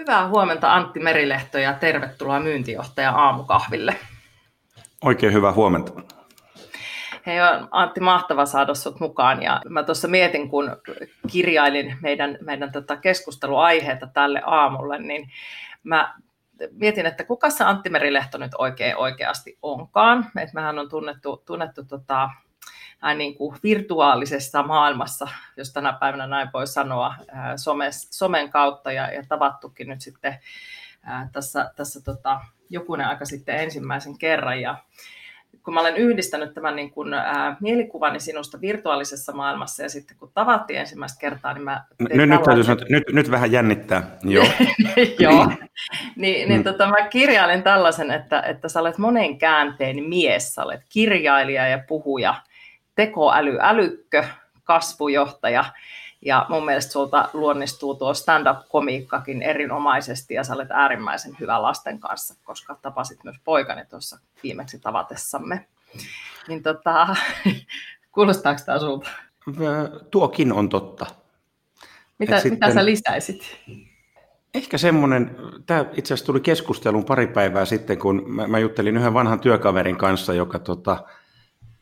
Hyvää huomenta Antti Merilehto ja tervetuloa myyntijohtaja aamukahville. Oikein hyvää huomenta. Hei on Antti, mahtava saada sinut mukaan. Ja mä tuossa mietin, kun kirjailin meidän, meidän tota keskusteluaiheita tälle aamulle, niin mä mietin, että kuka se Antti Merilehto nyt oikein oikeasti onkaan. Et mehän on tunnettu, tunnettu tota, niin kuin virtuaalisessa maailmassa, jos tänä päivänä näin voi sanoa, somes, somen kautta ja, ja tavattukin nyt sitten ää, tässä, tässä tota, jokunen aika sitten ensimmäisen kerran. Ja kun mä olen yhdistänyt tämän niin kuin, ää, mielikuvani sinusta virtuaalisessa maailmassa ja sitten kun tavattiin ensimmäistä kertaa, niin mä... Nyt, nyt, täytyy sanoa, nyt, nyt vähän jännittää, joo. joo, niin, niin mm. tota, mä kirjailin tällaisen, että, että sä olet monen käänteen mies, sä olet kirjailija ja puhuja, tekoäly, älykkö, kasvujohtaja, ja mun mielestä sulta luonnistuu tuo stand-up-komiikkakin erinomaisesti ja sä olet äärimmäisen hyvä lasten kanssa, koska tapasit myös poikani tuossa viimeksi tavatessamme. Niin tota, kuulostaako tämä sulta? Tuokin on totta. Mitä, sitten, mitä sä lisäisit? Ehkä semmoinen, tämä itse asiassa tuli keskusteluun pari päivää sitten, kun mä, mä juttelin yhden vanhan työkaverin kanssa, joka tota,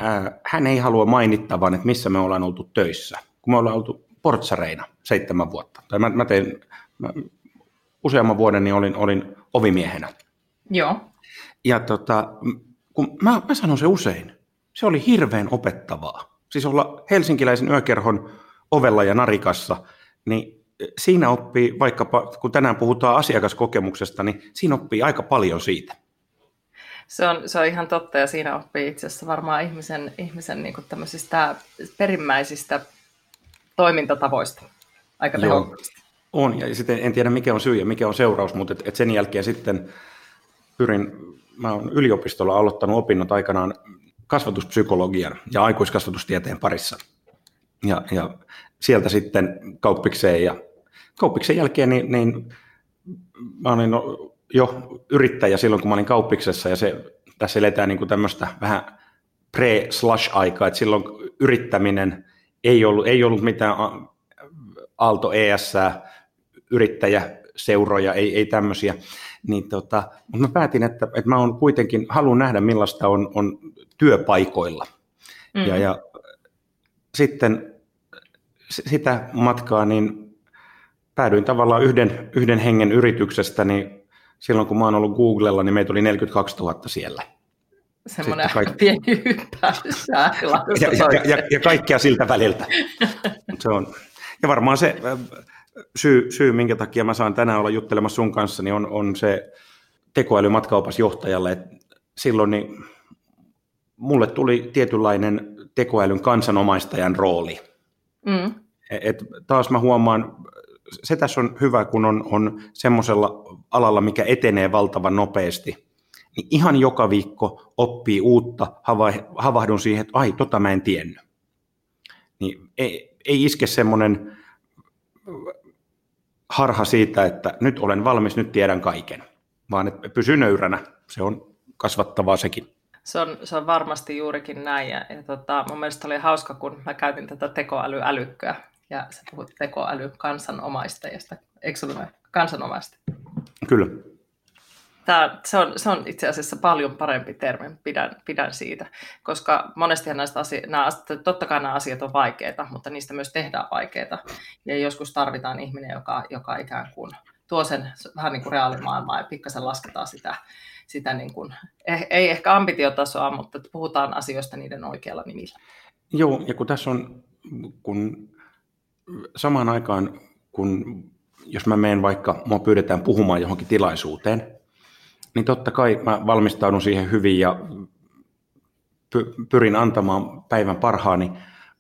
ää, hän ei halua mainittavan, että missä me ollaan oltu töissä. Kun me ollaan oltu portsareina seitsemän vuotta. Tai mä, mä tein mä, useamman vuoden niin olin, olin ovimiehenä. Joo. Ja tota, kun mä, mä sanon se usein, se oli hirveän opettavaa. Siis olla helsinkiläisen yökerhon ovella ja narikassa, niin siinä oppii, vaikkapa kun tänään puhutaan asiakaskokemuksesta, niin siinä oppii aika paljon siitä. Se on, se on ihan totta ja siinä oppii itse asiassa varmaan ihmisen, ihmisen niin tämmöisistä perimmäisistä toimintatavoista aika tehokkaasti. On, ja sitten en tiedä mikä on syy ja mikä on seuraus, mutta et, et sen jälkeen sitten pyrin, mä olen yliopistolla aloittanut opinnot aikanaan kasvatuspsykologian ja aikuiskasvatustieteen parissa. Ja, ja sieltä sitten kauppikseen ja kauppiksen jälkeen niin, niin mä olin jo yrittäjä silloin, kun mä olin kauppiksessa ja se, tässä eletään niin kuin tämmöistä vähän pre-slash-aikaa, että silloin yrittäminen – ei ollut, ei ollut mitään Aalto ES, yrittäjäseuroja, ei, ei tämmöisiä. Niin tota, mutta mä päätin, että, että mä on kuitenkin, haluan nähdä millaista on, on työpaikoilla. Mm. Ja, ja sitten sitä matkaa, niin päädyin tavallaan yhden, yhden hengen yrityksestä, niin silloin kun mä oon ollut Googlella, niin meitä oli 42 000 siellä semmoinen kaikki... pieni hyppäys ja, ja, ja, ja, kaikkea siltä väliltä. se on. Ja varmaan se syy, syy, minkä takia mä saan tänään olla juttelemassa sun kanssa, niin on, on se tekoäly matkaopasjohtajalle. Et silloin niin mulle tuli tietynlainen tekoälyn kansanomaistajan rooli. Mm. Et taas mä huomaan, se tässä on hyvä, kun on, on semmoisella alalla, mikä etenee valtavan nopeasti – niin ihan joka viikko oppii uutta, havahdun siihen, että ai, tota mä en tiennyt. Niin ei, ei iske semmoinen harha siitä, että nyt olen valmis, nyt tiedän kaiken, vaan että pysy nöyränä. Se on kasvattavaa sekin. Se on, se on varmasti juurikin näin. Ja, ja tota, mun mielestä oli hauska, kun mä käytin tätä tekoälyälykköä ja sä puhut tekoäly kansanomaistajasta. Eikö se ole kansanomaista? Kyllä. Tämä, se, on, se on itse asiassa paljon parempi termi, pidän, pidän siitä, koska monesti näistä asio- nämä, totta kai nämä asiat on vaikeita, mutta niistä myös tehdään vaikeita. Ja joskus tarvitaan ihminen, joka, joka ikään kuin tuo sen vähän niin kuin reaalimaailmaa ja pikkasen lasketaan sitä, sitä niin kuin, eh, ei ehkä ambitiotasoa, mutta puhutaan asioista niiden oikealla nimillä. Joo, ja kun tässä on, kun samaan aikaan, kun jos mä menen vaikka, mua pyydetään puhumaan johonkin tilaisuuteen, niin totta kai mä valmistaudun siihen hyvin ja pyrin antamaan päivän parhaani,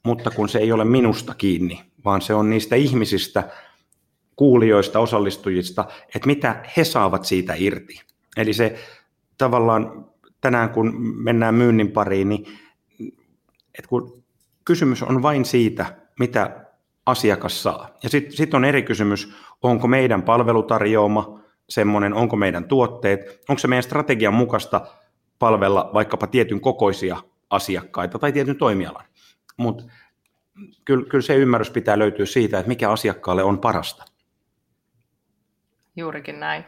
mutta kun se ei ole minusta kiinni, vaan se on niistä ihmisistä, kuulijoista, osallistujista, että mitä he saavat siitä irti. Eli se tavallaan tänään kun mennään myynnin pariin, niin että kun kysymys on vain siitä, mitä asiakas saa. Ja sitten sit on eri kysymys, onko meidän palvelutarjoama semmoinen, onko meidän tuotteet, onko se meidän strategian mukaista palvella vaikkapa tietyn kokoisia asiakkaita tai tietyn toimialan. Mutta kyllä, kyllä se ymmärrys pitää löytyä siitä, että mikä asiakkaalle on parasta. Juurikin näin.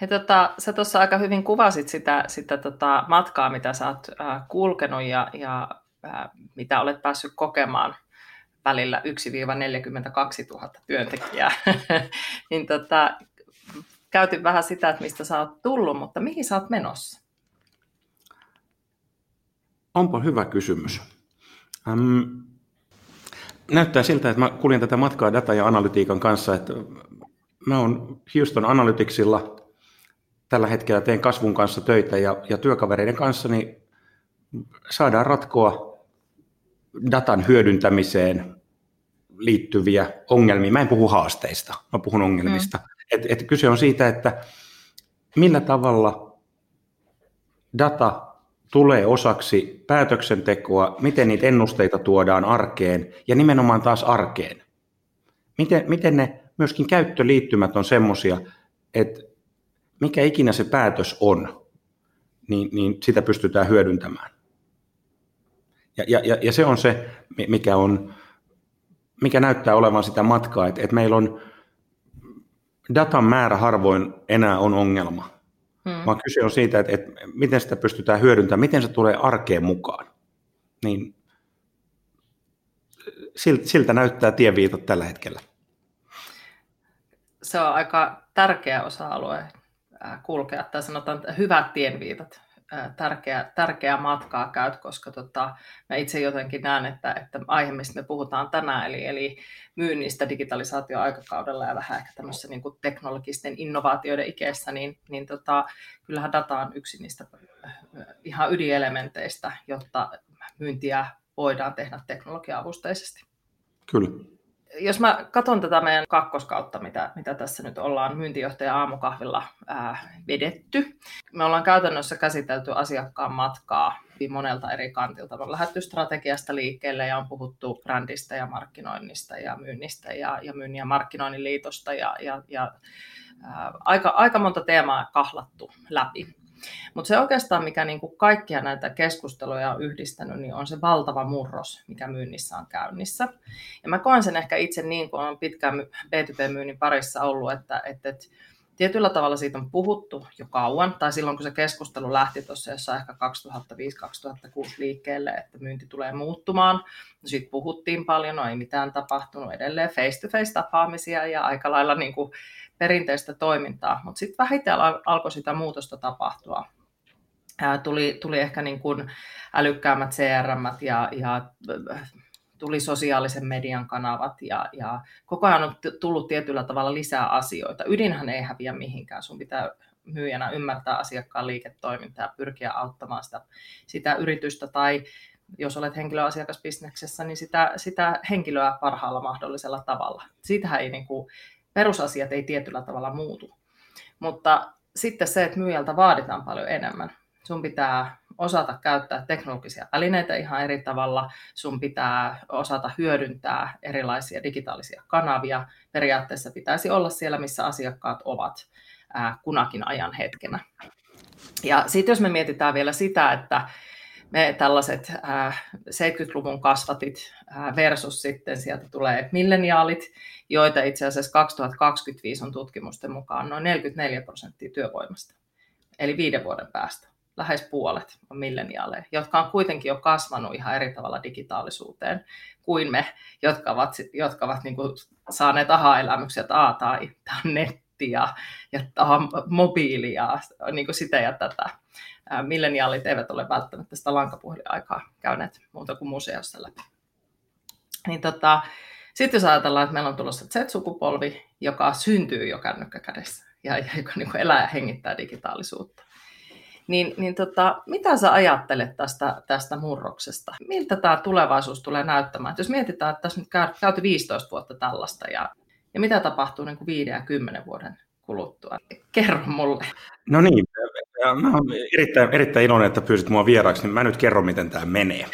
He, tota, sä tuossa aika hyvin kuvasit sitä, sitä tota matkaa, mitä sä oot äh, kulkenut ja, ja äh, mitä olet päässyt kokemaan välillä 1-42 000 työntekijää. niin tota, käytin vähän sitä, että mistä sä oot tullut, mutta mihin sä oot menossa? Onpa hyvä kysymys. Ähm, näyttää siltä, että mä kuljen tätä matkaa data- ja analytiikan kanssa, että mä oon Houston Analyticsilla tällä hetkellä teen kasvun kanssa töitä ja, ja työkavereiden kanssa niin saadaan ratkoa datan hyödyntämiseen liittyviä ongelmia. Mä en puhu haasteista, mä puhun ongelmista. Mm. Et, et kyse on siitä, että millä tavalla data tulee osaksi päätöksentekoa, miten niitä ennusteita tuodaan arkeen ja nimenomaan taas arkeen. Miten, miten ne myöskin käyttöliittymät on semmoisia, että mikä ikinä se päätös on, niin, niin sitä pystytään hyödyntämään. Ja, ja, ja se on se, mikä, on, mikä näyttää olevan sitä matkaa, että, että meillä on datan määrä harvoin enää on ongelma, hmm. vaan kyse on siitä, että, että miten sitä pystytään hyödyntämään, miten se tulee arkeen mukaan. Niin siltä näyttää tieviitot tällä hetkellä. Se on aika tärkeä osa-alue kulkea, tai sanotaan hyvät tienviitat, tärkeä, tärkeää matkaa käyt, koska tota, mä itse jotenkin näen, että, että aihe, mistä me puhutaan tänään, eli, eli myynnistä digitalisaatioaikakaudella ja vähän ehkä tämmöisessä niin kuin teknologisten innovaatioiden ikeessä, niin, niin tota, kyllähän data on yksi niistä ihan ydinelementeistä, jotta myyntiä voidaan tehdä teknologia-avusteisesti. Kyllä jos mä katson tätä meidän kakkoskautta, mitä, mitä tässä nyt ollaan myyntijohtaja aamukahvilla ää, vedetty, me ollaan käytännössä käsitelty asiakkaan matkaa monelta eri kantilta. Me on lähdetty strategiasta liikkeelle ja on puhuttu brändistä ja markkinoinnista ja myynnistä ja, ja myynnin ja markkinoinnin liitosta ja, ja, ja ää, aika, aika monta teemaa kahlattu läpi. Mutta se oikeastaan, mikä niinku kaikkia näitä keskusteluja on yhdistänyt, niin on se valtava murros, mikä myynnissä on käynnissä. Ja mä koen sen ehkä itse niin, kun olen pitkään B2B-myynnin parissa ollut, että, että, että tietyllä tavalla siitä on puhuttu jo kauan, tai silloin kun se keskustelu lähti tuossa jossain ehkä 2005-2006 liikkeelle, että myynti tulee muuttumaan. No siitä puhuttiin paljon, no ei mitään tapahtunut edelleen face-to-face tapaamisia ja aika lailla niin kuin perinteistä toimintaa, mutta sitten vähitellen alkoi sitä muutosta tapahtua. Ää, tuli, tuli ehkä niin kuin älykkäämmät CRM ja, ja tuli sosiaalisen median kanavat ja, ja koko ajan on tullut tietyllä tavalla lisää asioita. Ydinhän ei häviä mihinkään, sun pitää myyjänä ymmärtää asiakkaan liiketoimintaa ja pyrkiä auttamaan sitä, sitä yritystä tai jos olet henkilöasiakasbisneksessä, niin sitä, sitä henkilöä parhaalla mahdollisella tavalla. Siitähän ei niin kuin, perusasiat ei tietyllä tavalla muutu. Mutta sitten se, että myyjältä vaaditaan paljon enemmän. Sun pitää osata käyttää teknologisia välineitä ihan eri tavalla. Sun pitää osata hyödyntää erilaisia digitaalisia kanavia. Periaatteessa pitäisi olla siellä, missä asiakkaat ovat kunakin ajan hetkenä. Ja sitten jos me mietitään vielä sitä, että me tällaiset äh, 70-luvun kasvatit äh, versus sitten sieltä tulee milleniaalit, joita itse asiassa 2025 on tutkimusten mukaan noin 44 prosenttia työvoimasta. Eli viiden vuoden päästä lähes puolet on milleniaaleja, jotka on kuitenkin jo kasvanut ihan eri tavalla digitaalisuuteen kuin me, jotka ovat, jotka ovat niin kuin saaneet aha-elämyksiä, että A, tai tämä on netti ja, ja mobiili ja niin kuin sitä ja tätä milleniaalit eivät ole välttämättä sitä lankapuhelinaikaa käyneet muuta kuin museossa läpi. Niin tota, sitten jos ajatellaan, että meillä on tulossa Z-sukupolvi, joka syntyy jo kännykkä kädessä ja, ja joka niin elää ja hengittää digitaalisuutta. Niin, niin tota, mitä sä ajattelet tästä, tästä murroksesta? Miltä tämä tulevaisuus tulee näyttämään? Et jos mietitään, että tässä nyt käyty 15 vuotta tällaista ja, Ja mitä tapahtuu niin kuin viiden ja kymmenen vuoden kuluttua? Kerro mulle. No niin, mä olen erittäin, erittäin iloinen, että pyysit mua vieraaksi, niin mä nyt kerron, miten tämä menee.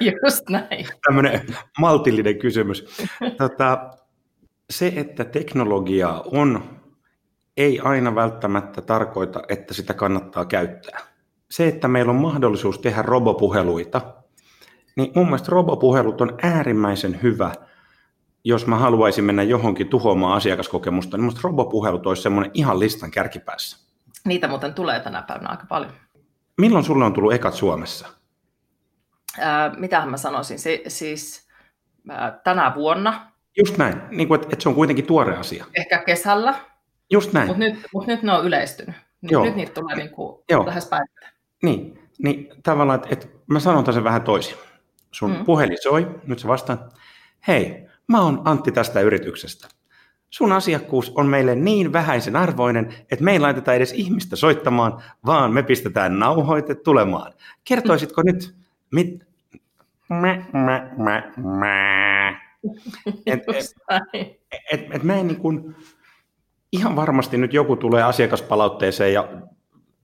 Just näin. Tämmöinen maltillinen kysymys. Tota, se, että teknologiaa on, ei aina välttämättä tarkoita, että sitä kannattaa käyttää. Se, että meillä on mahdollisuus tehdä robopuheluita, niin mun mielestä robopuhelut on äärimmäisen hyvä, jos mä haluaisin mennä johonkin tuhoamaan asiakaskokemusta, niin musta robopuhelut olisi semmoinen ihan listan kärkipäässä. Niitä muuten tulee tänä päivänä aika paljon. Milloin sulle on tullut ekat Suomessa? Ää, mitähän mä sanoisin, si- siis ää, tänä vuonna. Just näin, niin kuin, että, että se on kuitenkin tuore asia. Ehkä kesällä. Just näin. Mutta nyt, mut nyt ne on yleistynyt. Nyt, Joo. nyt niitä tulee niin kuin Joo. lähes päivittäin. Niin, niin tavallaan, että, että mä sanon sen vähän toisin. Sun mm. Puhelin soi, nyt sä vastaan, hei, mä oon Antti tästä yrityksestä. Sun asiakkuus on meille niin vähäisen arvoinen, että me ei laiteta edes ihmistä soittamaan, vaan me pistetään nauhoite tulemaan. Kertoisitko nyt, mit... Mä, mä, mä, mä. Et, et, et, et mä en niin kuin, ihan varmasti nyt joku tulee asiakaspalautteeseen ja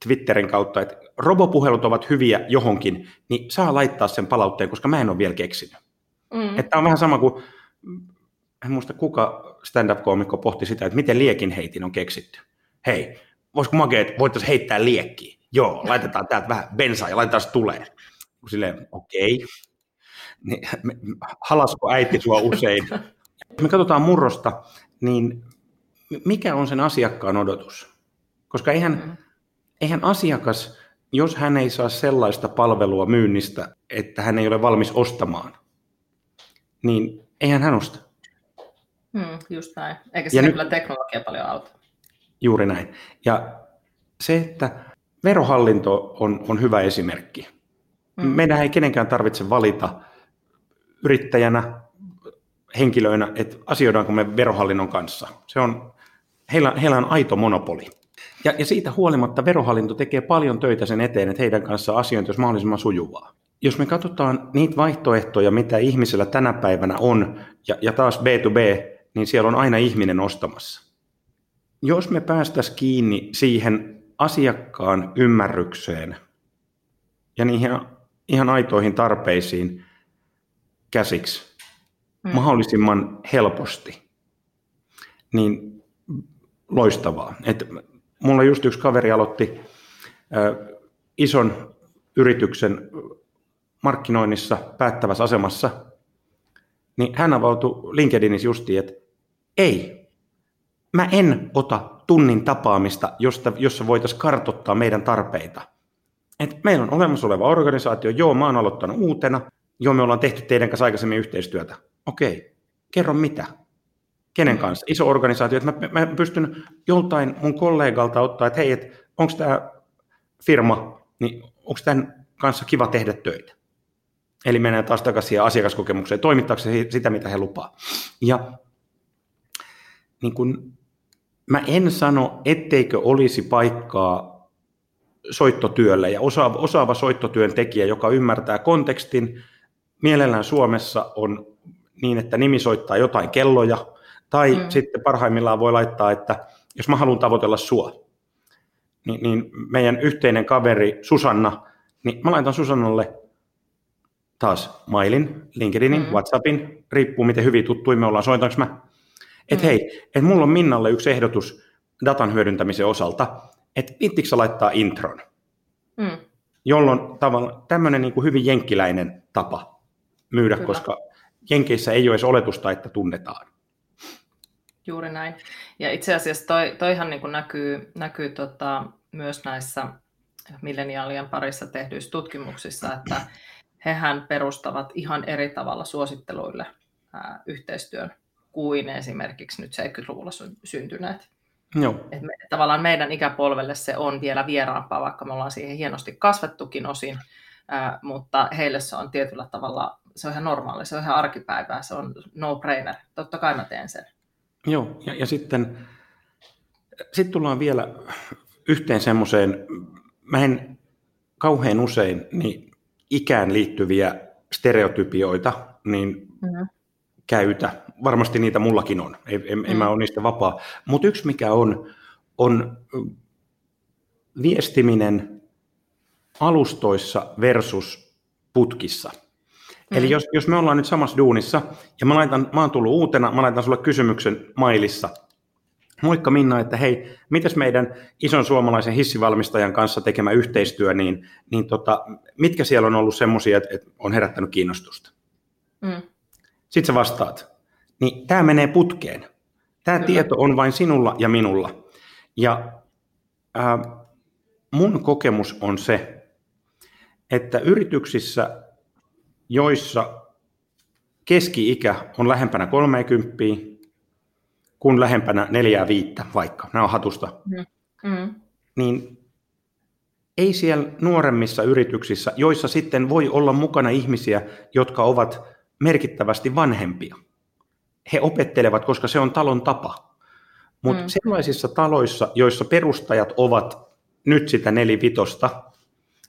Twitterin kautta, että robopuhelut ovat hyviä johonkin, niin saa laittaa sen palautteen, koska mä en ole vielä keksinyt. Mm. Että on vähän sama kuin, en muista kuka stand-up-koomikko pohti sitä, että miten liekin heitin on keksitty. Hei, voisiko makea, että voitaisiin heittää liekkiä? Joo, laitetaan täältä vähän bensaa ja laitetaan se tulee. Silleen, okei. Okay. Niin, me- halasko äiti sua usein? Me katsotaan murrosta, niin mikä on sen asiakkaan odotus? Koska eihän, Mm. eihän asiakas, jos hän ei saa sellaista palvelua myynnistä, että hän ei ole valmis ostamaan, niin eihän hän osta. Mm, just näin. Eikä siinä nyt- kyllä teknologia paljon auta. Juuri näin. Ja se, että verohallinto on, on hyvä esimerkki. Mm. Mm. Meidän ei kenenkään tarvitse valita yrittäjänä, henkilöinä, että asioidaanko me verohallinnon kanssa. Se on, heillä, heillä on aito monopoli. Ja, ja siitä huolimatta verohallinto tekee paljon töitä sen eteen, että heidän kanssaan asiointi olisi mahdollisimman sujuvaa. Jos me katsotaan niitä vaihtoehtoja, mitä ihmisellä tänä päivänä on, ja, ja taas B2B, niin siellä on aina ihminen ostamassa. Jos me päästäisiin kiinni siihen asiakkaan ymmärrykseen ja niihin ihan aitoihin tarpeisiin käsiksi Mm. mahdollisimman helposti, niin loistavaa. Et mulla just yksi kaveri aloitti ö, ison yrityksen markkinoinnissa päättävässä asemassa, niin hän avautui LinkedInissä justiin, että ei, mä en ota tunnin tapaamista, josta, jossa voitaisiin kartottaa meidän tarpeita. Et meillä on olemassa oleva organisaatio, joo, mä oon aloittanut uutena, joo, me ollaan tehty teidän kanssa aikaisemmin yhteistyötä. Okei, kerro mitä? Kenen kanssa? Iso organisaatio, että mä, mä pystyn joltain mun kollegalta ottaa, että hei, et, onko tämä firma, niin onko tämän kanssa kiva tehdä töitä? Eli mennään taas takaisin asiakaskokemukseen, toimittaako se sitä, mitä he lupaa. Ja niin kun, mä en sano, etteikö olisi paikkaa soittotyölle ja osaava, osaava soittotyön tekijä, joka ymmärtää kontekstin, mielellään Suomessa on niin, että nimi soittaa jotain kelloja, tai mm. Sitten parhaimmillaan voi laittaa, että jos mä haluan tavoitella sua, niin, niin meidän yhteinen kaveri Susanna, niin mä laitan Susannalle taas mailin, LinkedInin. Mm. WhatsAppin, riippuu miten hyvin tuttuja me ollaan, soitanko mä. Että Mm. hei, että mulla on Minnalle yksi ehdotus datan hyödyntämisen osalta, että viittikö sä laittaa intron, Mm. jolloin tavallaan tämmöinen niin kuin hyvin jenkkiläinen tapa myydä, Kyllä. koska Jenkeissä ei ole edes oletusta, että tunnetaan. Juuri näin. Ja itse asiassa toi, toihan niin kuin näkyy, näkyy tota, myös näissä milleniaalien parissa tehdyissä tutkimuksissa, että hehän perustavat ihan eri tavalla suositteluille ää, yhteistyön kuin esimerkiksi nyt 70-luvulla sy- syntyneet. Joo, Et me, tavallaan meidän ikäpolvelle se on vielä vieraampaa, vaikka me ollaan siihen hienosti kasvettukin osin, ää, mutta heille se on tietyllä tavalla, se on ihan normaali, se on ihan arkipäivää, se on no-brainer. Totta kai mä teen sen. Joo. Ja, ja sitten sit tullaan vielä yhteen semmoiseen, mä en kauhean usein niin ikään liittyviä stereotypioita niin Mm-hmm. käytä, varmasti niitä mullakin on, en, en, mm. en mä ole niistä vapaa. Mutta yksi mikä on, on viestiminen alustoissa versus putkissa. Mm. Eli jos, jos me ollaan nyt samassa duunissa, ja mä, laitan, mä oon tullut uutena, mä laitan sulle kysymyksen mailissa, Moikka Minna, että hei, mitäs meidän ison suomalaisen hissivalmistajan kanssa tekemä yhteistyö, niin, niin tota, mitkä siellä on ollut semmoisia, että, että on herättänyt kiinnostusta? Mm. Sitten sä vastaat, niin tämä menee putkeen. Tämä Kyllä. tieto on vain sinulla ja minulla. Ja ää, mun kokemus on se, että yrityksissä, joissa keski-ikä on lähempänä 30, kuin lähempänä neljää viittä vaikka, nämä on hatusta, mm. Mm. niin ei siellä nuoremmissa yrityksissä, joissa sitten voi olla mukana ihmisiä, jotka ovat merkittävästi vanhempia. He opettelevat, koska se on talon tapa. Mutta mm. sellaisissa taloissa, joissa perustajat ovat nyt sitä nelivitosta,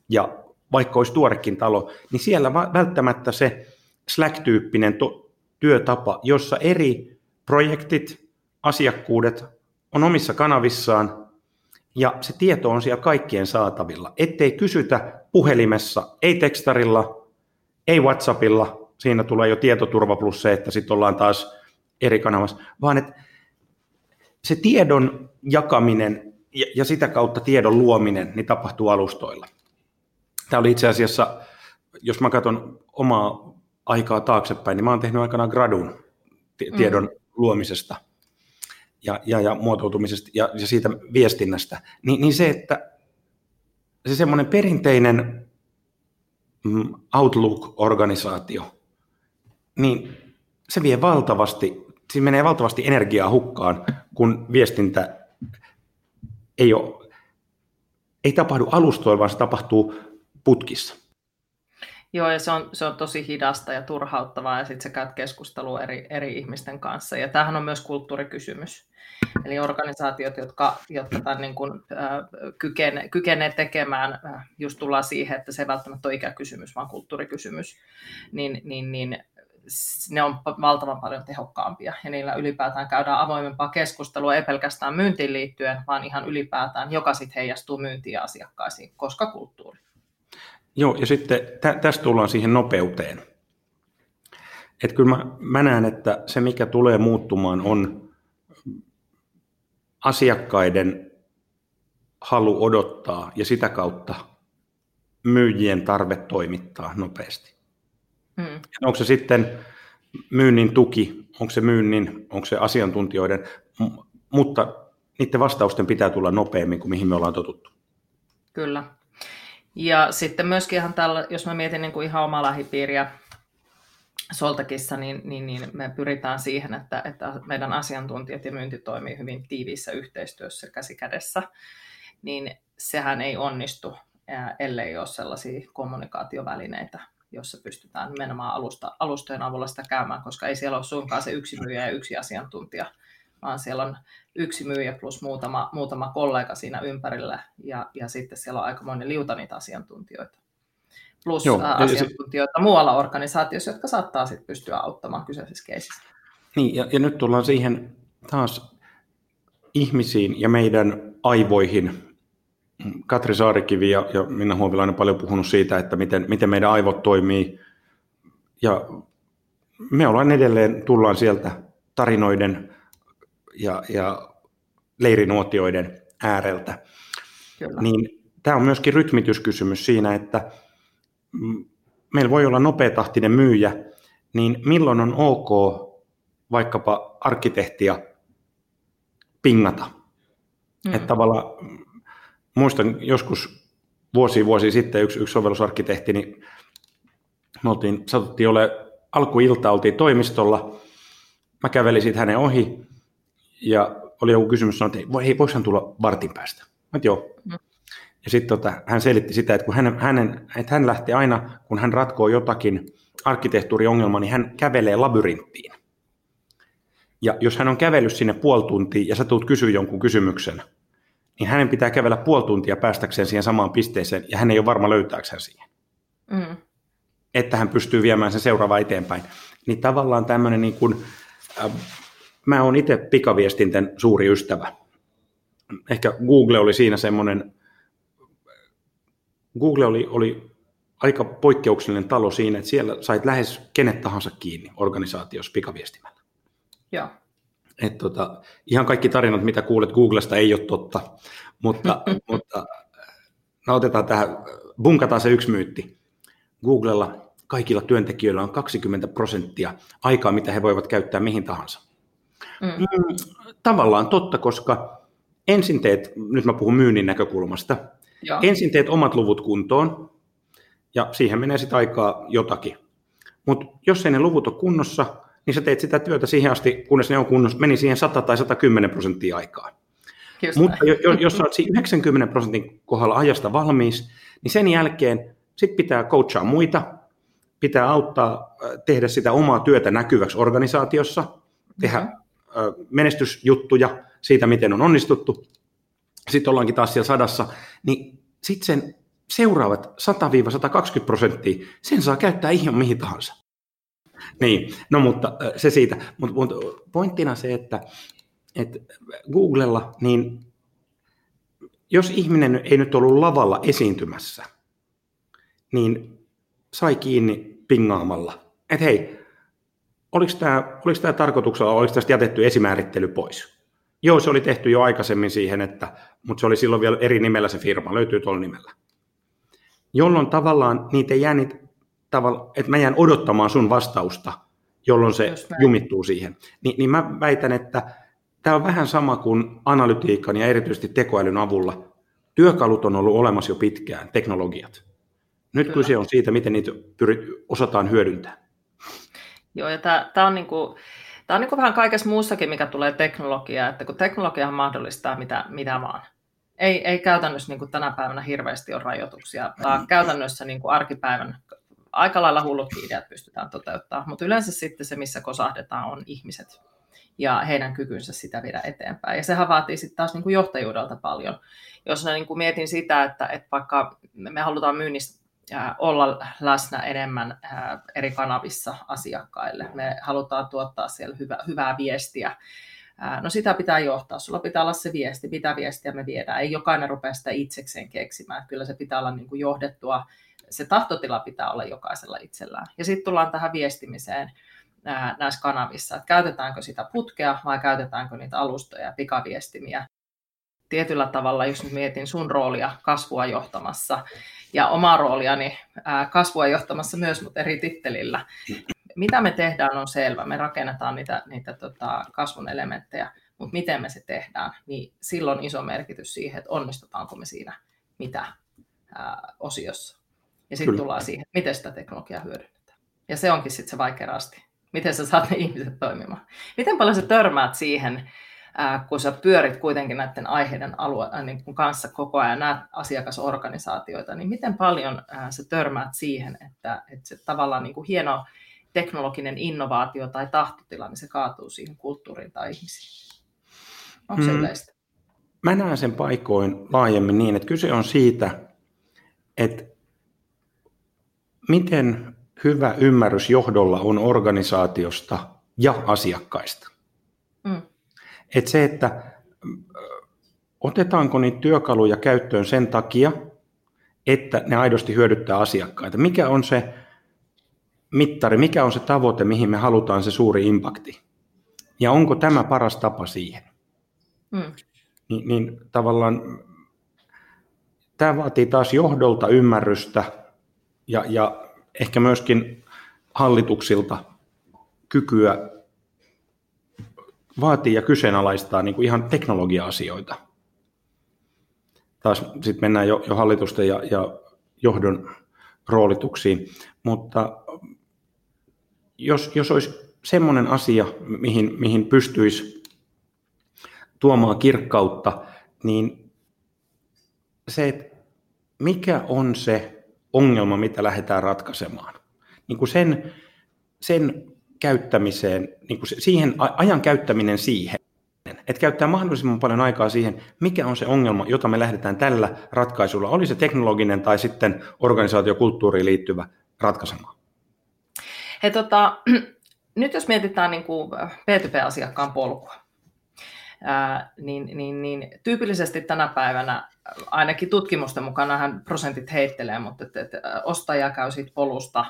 ja vaikka olisi tuorekin talo, niin siellä välttämättä se Slack-tyyppinen to- työtapa, jossa eri projektit, asiakkuudet on omissa kanavissaan ja se tieto on siellä kaikkien saatavilla. Ettei kysytä puhelimessa, ei tekstarilla, ei WhatsAppilla, siinä tulee jo tietoturva plus se, että sitten ollaan taas eri kanavassa, vaan että se tiedon jakaminen ja, ja sitä kautta tiedon luominen niin tapahtuu alustoilla. Tämä oli itse asiassa, jos mä katson omaa aikaa taaksepäin, niin mä oon tehnyt aikanaan gradun tiedon mm. luomisesta – ja, ja, ja muotoutumisesta ja, ja siitä viestinnästä, niin, niin se, että se semmoinen perinteinen mm, Outlook-organisaatio, niin se vie valtavasti, siinä menee valtavasti energiaa hukkaan, kun viestintä ei, ole, ei tapahdu alustoilla, vaan se tapahtuu putkissa. Joo, ja se on, se on tosi hidasta ja turhauttavaa, ja sitten sä käyt keskustelua eri, eri ihmisten kanssa. Ja tämähän on myös kulttuurikysymys. Eli organisaatiot, jotka, jotka tämän niin kuin, äh, kykene, kykenee tekemään, äh, just tullaan siihen, että se ei välttämättä ole ikäkysymys, vaan kulttuurikysymys, niin, niin, niin ne on valtavan paljon tehokkaampia ja niillä ylipäätään käydään avoimempaa keskustelua, ei pelkästään myyntiin liittyen, vaan ihan ylipäätään, joka sitten heijastuu myyntiin ja asiakkaisiin, koska kulttuuri. Joo, ja sitten tä, tästä tullaan siihen nopeuteen. Että kyllä mä, mä näen, että se mikä tulee muuttumaan on asiakkaiden halu odottaa ja sitä kautta myyjien tarve toimittaa nopeasti. Mm. Onko se sitten myynnin tuki, onko se myynnin, onko se asiantuntijoiden, mutta niiden vastausten pitää tulla nopeammin kuin mihin me ollaan totuttu. Kyllä. Ja sitten myöskin ihan tällä, jos mä mietin niin kuin ihan omaa lähipiiriä Soltakissa, niin, niin, niin me pyritään siihen, että, että meidän asiantuntijat ja myynti toimii hyvin tiiviissä yhteistyössä käsi kädessä, niin sehän ei onnistu, ellei ole sellaisia kommunikaatiovälineitä, jossa pystytään nimenomaan alusta, alustojen avulla sitä käymään, koska ei siellä ole suinkaan se yksi myyjä ja yksi asiantuntija, vaan siellä on yksi myyjä plus muutama, muutama kollega siinä ympärillä, ja, ja sitten siellä on aikamoinen liuta niitä asiantuntijoita. Plus Joo, asiantuntijoita se... muualla organisaatiossa, jotka saattaa sitten pystyä auttamaan kyseisessä keisissä. Niin, ja, ja nyt tullaan siihen taas ihmisiin ja meidän aivoihin. Katri Saarikivi ja, ja Minna Huovilainen paljon puhunut siitä, että miten, miten meidän aivot toimii. Ja me ollaan edelleen, tullaan sieltä tarinoiden ja, ja leirinuotioiden ääreltä. Kyllä. Niin tämä on myöskin rytmityskysymys siinä, että meillä voi olla nopeatahtinen myyjä, niin milloin on ok vaikkapa arkkitehtia pingata? Mm. Että tavallaan, muistan joskus vuosi vuosi sitten yksi, yksi sovellusarkkitehti, niin me oltiin, satuttiin ole alkuilta, oltiin toimistolla, mä kävelin siitä hänen ohi, ja oli joku kysymys, sanoi, että hei, voisi hän tulla vartin päästä? Mä joo. Mm. Ja sitten tota, hän selitti sitä, että, kun hän, hänen, että hän lähtee aina, kun hän ratkoo jotakin arkkitehtuuriongelmaa, niin hän kävelee labyrinttiin. Ja jos hän on kävellyt sinne puoli tuntia ja sä tulet kysyä jonkun kysymyksen, niin hänen pitää kävellä puoli tuntia päästäkseen siihen samaan pisteeseen, ja hän ei ole varma löytääkseen siihen. Mm. Että hän pystyy viemään sen seuraavaan eteenpäin. Niin tavallaan tämmöinen niin kuin Mä oon itse pikaviestinten suuri ystävä. Ehkä Google oli siinä semmoinen, Google oli, oli aika poikkeuksellinen talo siinä, että siellä sait lähes kenet tahansa kiinni organisaatiossa pikaviestimällä. Joo. Et tota, ihan kaikki tarinat, mitä kuulet Googlesta, ei ole totta, mutta, mutta no otetaan tähän, bunkataan se yksi myytti. Googlella kaikilla työntekijöillä on 20 prosenttia aikaa, mitä he voivat käyttää mihin tahansa. Mm. mm. Tavallaan totta, koska ensin teet, nyt mä puhun myynnin näkökulmasta, Joo. ensin teet omat luvut kuntoon, ja siihen menee sitten aikaa jotakin. Mutta jos ei ne luvut ole kunnossa, niin sä teet sitä työtä siihen asti, kunnes ne on kunnossa, meni siihen 100 tai 110 prosenttia aikaa. Just Mutta jos, jos sä oot 90 prosentin kohdalla ajasta valmis, niin sen jälkeen sit pitää coachaa muita, pitää auttaa tehdä sitä omaa työtä näkyväksi organisaatiossa, tehdä mm-hmm. menestysjuttuja siitä, miten on onnistuttu. Sitten ollaankin taas siellä sadassa, niin sitten sen seuraavat 100-120 prosenttia, sen saa käyttää ihan mihin tahansa. Niin, no mutta se siitä. Mutta, mutta pointtina se, että, että Googlella, niin jos ihminen ei nyt ollut lavalla esiintymässä, niin sai kiinni pingaamalla, että hei, oliko tämä, tarkoituksella, oliko tästä jätetty esimäärittely pois? Joo, se oli tehty jo aikaisemmin siihen, että, mutta se oli silloin vielä eri nimellä se firma, löytyy tuolla nimellä jolloin tavallaan niitä jää niitä, tavalla, että mä jään odottamaan sun vastausta, jolloin se jumittuu siihen. Ni, niin mä väitän, että tämä on vähän sama kuin analytiikan ja erityisesti tekoälyn avulla. Työkalut on ollut olemassa jo pitkään, teknologiat. Nyt Kyllä. kyse on siitä, miten niitä pyrit, osataan hyödyntää. Joo, ja tämä on, niinku, tää on niinku vähän kaikessa muussakin, mikä tulee teknologiaa, että kun teknologia mahdollistaa mitä, mitä vaan, ei, ei käytännössä niin kuin tänä päivänä hirveästi ole rajoituksia. Tämä käytännössä niin kuin arkipäivän aika lailla hullutkin ideat pystytään toteuttamaan, mutta yleensä sitten se, missä kosahdetaan, on ihmiset ja heidän kykynsä sitä viedä eteenpäin. Ja sehän vaatii sitten taas niin kuin johtajuudelta paljon. Jos mä niin kuin mietin sitä, että, että vaikka me halutaan myynnistä olla läsnä enemmän eri kanavissa asiakkaille, me halutaan tuottaa siellä hyvä, hyvää viestiä, No sitä pitää johtaa. Sulla pitää olla se viesti, mitä viestiä me viedään. Ei jokainen rupea sitä itsekseen keksimään. Kyllä se pitää olla niin kuin johdettua. Se tahtotila pitää olla jokaisella itsellään. Ja sitten tullaan tähän viestimiseen näissä kanavissa, että käytetäänkö sitä putkea vai käytetäänkö niitä alustoja ja pikaviestimiä. Tietyllä tavalla, jos mietin sun roolia kasvua johtamassa ja omaa rooliani kasvua johtamassa myös, mutta eri tittelillä, mitä me tehdään on selvä. Me rakennetaan niitä, niitä tota, kasvun elementtejä, mutta miten me se tehdään, niin silloin iso merkitys siihen, että onnistutaanko me siinä mitä ää, osiossa. Ja sitten tullaan siihen, miten sitä teknologiaa hyödynnetään. Ja se onkin sitten se vaikea rasti. Miten sä saat ne ihmiset toimimaan. Miten paljon sä törmäät siihen, ää, kun sä pyörit kuitenkin näiden aiheiden alue, ää, niin kuin kanssa koko ajan, näet asiakasorganisaatioita, niin miten paljon ää, sä törmäät siihen, että, että se tavallaan niin kuin hieno teknologinen innovaatio tai tahtotila, niin se kaatuu siihen kulttuuriin tai ihmisiin. Onko se mm. yleistä? Mä näen sen paikoin laajemmin niin, että kyse on siitä, että miten hyvä ymmärrys johdolla on organisaatiosta ja asiakkaista. Mm. Et se, että otetaanko niitä työkaluja käyttöön sen takia, että ne aidosti hyödyttää asiakkaita. Mikä on se mittari, mikä on se tavoite, mihin me halutaan se suuri impakti. Ja onko tämä paras tapa siihen? Mm. Ni, niin tavallaan tämä vaatii taas johdolta ymmärrystä ja, ja ehkä myöskin hallituksilta kykyä vaatii ja kyseenalaistaa niin kuin ihan teknologia-asioita. Taas sitten mennään jo, jo hallitusten ja, ja johdon roolituksiin, mutta jos, jos olisi semmoinen asia, mihin, mihin pystyisi tuomaan kirkkautta, niin se, että mikä on se ongelma, mitä lähdetään ratkaisemaan. Niin kuin sen, sen käyttämiseen, niin kuin siihen, ajan käyttäminen siihen, että käyttää mahdollisimman paljon aikaa siihen, mikä on se ongelma, jota me lähdetään tällä ratkaisulla, oli se teknologinen tai sitten organisaatiokulttuuriin liittyvä ratkaisemaan. He, tota, nyt jos mietitään niin kuin P2P-asiakkaan polkua, ää, niin, niin, niin tyypillisesti tänä päivänä, ainakin tutkimusten mukaan nämä prosentit heittelee, mutta että, että ostaja käy siitä polusta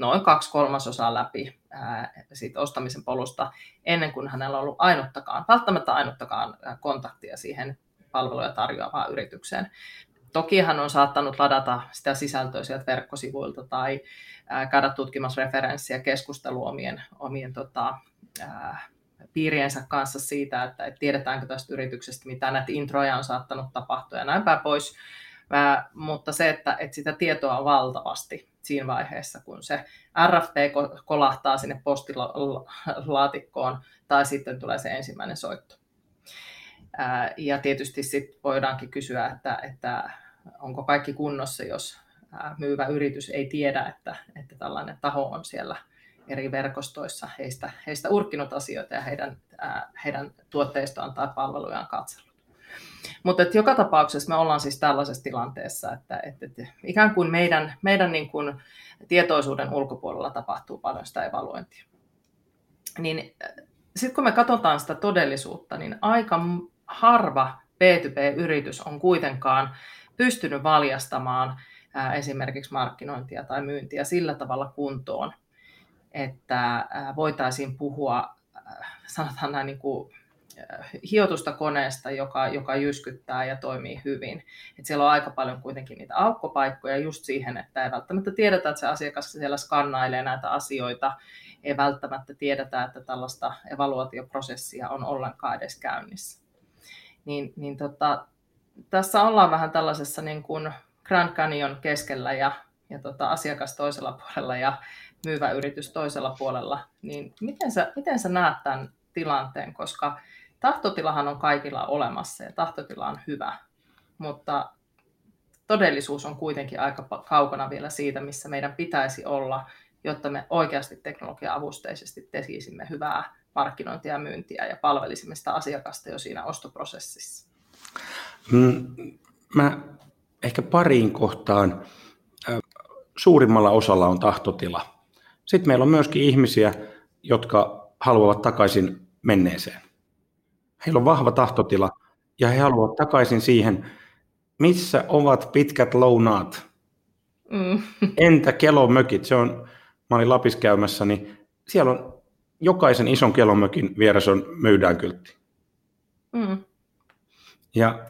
noin kaksi kolmasosaa läpi ää, siitä ostamisen polusta ennen kuin hänellä on ollut ainuttakaan, välttämättä ainuttakaan kontaktia siihen palveluja tarjoavaan yritykseen. Toki hän on saattanut ladata sitä sisältöä sieltä verkkosivuilta tai ää, käydä tutkimassa referenssiä keskustelua omien, omien tota, ää, piiriensä kanssa siitä, että, että tiedetäänkö tästä yrityksestä, mitä näitä introja on saattanut tapahtua ja näin päin pois. Ää, mutta se, että, että sitä tietoa on valtavasti siinä vaiheessa, kun se RFP kolahtaa sinne postilaatikkoon tai sitten tulee se ensimmäinen soitto. Ää, ja tietysti sit voidaankin kysyä, että, että onko kaikki kunnossa, jos myyvä yritys ei tiedä, että, että tällainen taho on siellä eri verkostoissa heistä, heistä urkkinut asioita ja heidän, ää, heidän tuotteistoaan tai palvelujaan katsellut. Mutta että joka tapauksessa me ollaan siis tällaisessa tilanteessa, että, että, että ikään kuin meidän, meidän niin kuin tietoisuuden ulkopuolella tapahtuu paljon sitä evaluointia. Niin sitten kun me katsotaan sitä todellisuutta, niin aika harva B2B-yritys on kuitenkaan pystynyt valjastamaan esimerkiksi markkinointia tai myyntiä sillä tavalla kuntoon, että voitaisiin puhua, sanotaan näin niin kuin hiotusta koneesta, joka, joka jyskyttää ja toimii hyvin. Et siellä on aika paljon kuitenkin niitä aukkopaikkoja just siihen, että ei välttämättä tiedetä, että se asiakas siellä skannailee näitä asioita, ei välttämättä tiedetä, että tällaista evaluaatioprosessia on ollenkaan edes käynnissä. Niin, niin tota, tässä ollaan vähän tällaisessa niin kuin Grand Canyon keskellä ja, ja tota, asiakas toisella puolella ja myyvä yritys toisella puolella, niin miten sä, miten sä näet tämän tilanteen, koska tahtotilahan on kaikilla olemassa ja tahtotila on hyvä, mutta todellisuus on kuitenkin aika kaukana vielä siitä, missä meidän pitäisi olla, jotta me oikeasti teknologia-avusteisesti tekisimme hyvää markkinointia ja myyntiä ja palvelisimme sitä asiakasta jo siinä ostoprosessissa. Mm, mä ehkä pariin kohtaan. Suurimmalla osalla on tahtotila. Sitten meillä on myöskin ihmisiä, jotka haluavat takaisin menneeseen. Heillä on vahva tahtotila ja he haluavat takaisin siihen, missä ovat pitkät lounaat. Mm. Entä kelomökit? Se on, mä olin Lapis käymässä, niin siellä on jokaisen ison kelomökin vieressä on myydään kyltti. Mm. Ja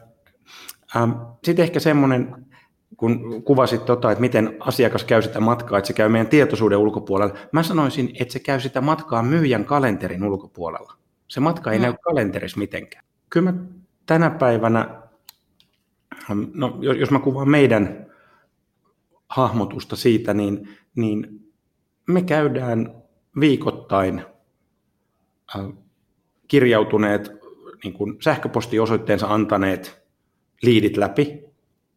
ähm, sitten ehkä semmoinen, kun kuvasit tota, että miten asiakas käy sitä matkaa, että se käy meidän tietoisuuden ulkopuolella. Mä sanoisin, että se käy sitä matkaa myyjän kalenterin ulkopuolella. Se matka ei mm. näy kalenterissa mitenkään. Kyllä mä tänä päivänä, no jos mä kuvaan meidän hahmotusta siitä, niin, niin me käydään viikoittain äh, kirjautuneet niin kuin sähköpostiosoitteensa antaneet liidit läpi.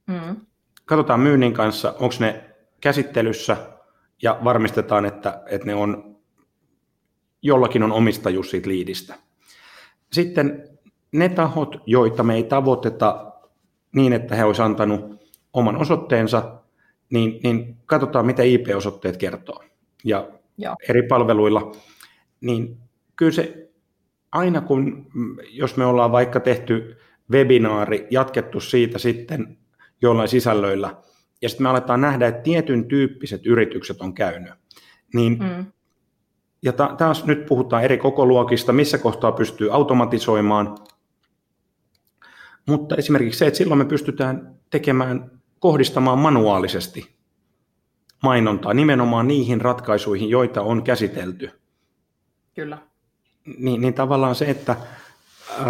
Mm. Katsotaan myynnin kanssa, onko ne käsittelyssä ja varmistetaan, että, että ne on, jollakin on omistajuus siitä liidistä. Sitten ne tahot, joita me ei tavoiteta niin, että he olisivat antanut oman osoitteensa, niin, niin katsotaan, mitä IP-osoitteet kertoo. Ja Joo. eri palveluilla, niin kyllä se aina kun, jos me ollaan vaikka tehty webinaari, jatkettu siitä sitten jollain sisällöillä, ja sitten me aletaan nähdä, että tietyn tyyppiset yritykset on käynyt, niin mm. Ja ta- taas nyt puhutaan eri kokoluokista, missä kohtaa pystyy automatisoimaan. Mutta esimerkiksi se, että silloin me pystytään tekemään, kohdistamaan manuaalisesti mainontaa nimenomaan niihin ratkaisuihin, joita on käsitelty. Kyllä. Niin, niin tavallaan se, että ää,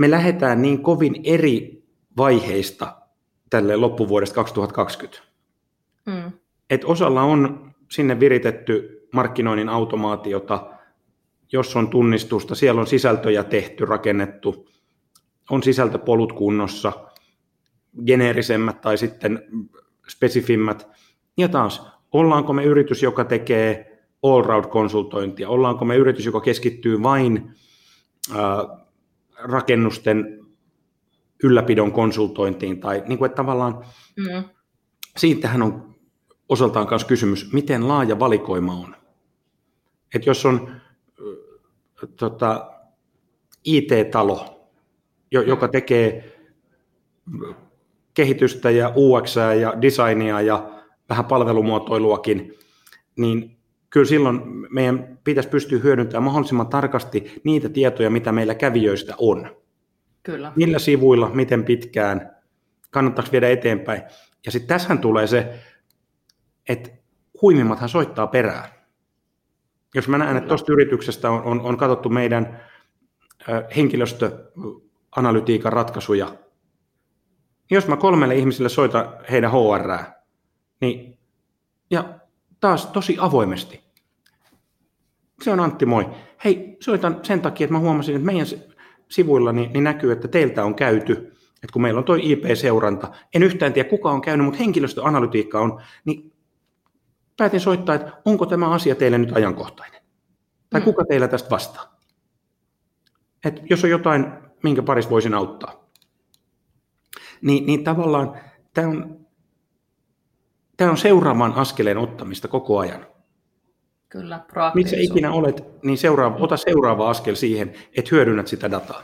me lähdetään niin kovin eri vaiheista tälle loppuvuodesta 2020. Mm. Et osalla on sinne viritetty markkinoinnin automaatiota, jos on tunnistusta, siellä on sisältöjä tehty, rakennettu, on sisältöpolut kunnossa, geneerisemmät tai sitten spesifimmät. Ja taas, ollaanko me yritys, joka tekee all-round-konsultointia, ollaanko me yritys, joka keskittyy vain äh, rakennusten ylläpidon konsultointiin, tai niin kuin, että tavallaan mm. siitähän on osaltaan myös kysymys, miten laaja valikoima on. Et jos on tota, IT-talo, joka tekee kehitystä ja UX ja designia ja vähän palvelumuotoiluakin, niin kyllä silloin meidän pitäisi pystyä hyödyntämään mahdollisimman tarkasti niitä tietoja, mitä meillä kävijöistä on. Kyllä. Millä sivuilla, miten pitkään, kannattaako viedä eteenpäin. Ja sitten tässähän tulee se, että huimimmathan soittaa perään. Jos mä näen, että tuosta yrityksestä on, on, on katsottu meidän henkilöstöanalytiikan ratkaisuja, niin jos mä kolmelle ihmiselle soitan heidän HR, niin, ja taas tosi avoimesti. Se on Antti, moi. Hei, soitan sen takia, että mä huomasin, että meidän sivuilla niin, niin näkyy, että teiltä on käyty, että kun meillä on toi IP-seuranta, en yhtään tiedä kuka on käynyt, mutta henkilöstöanalytiikka on, niin päätin soittaa, että onko tämä asia teille nyt ajankohtainen? Tai mm. kuka teillä tästä vastaa? Et jos on jotain, minkä parissa voisin auttaa. Niin, niin tavallaan tämä on, tämä on seuraavan askeleen ottamista koko ajan. Kyllä, Missä ikinä olet, niin seuraava, ota seuraava askel siihen, että hyödynnät sitä dataa.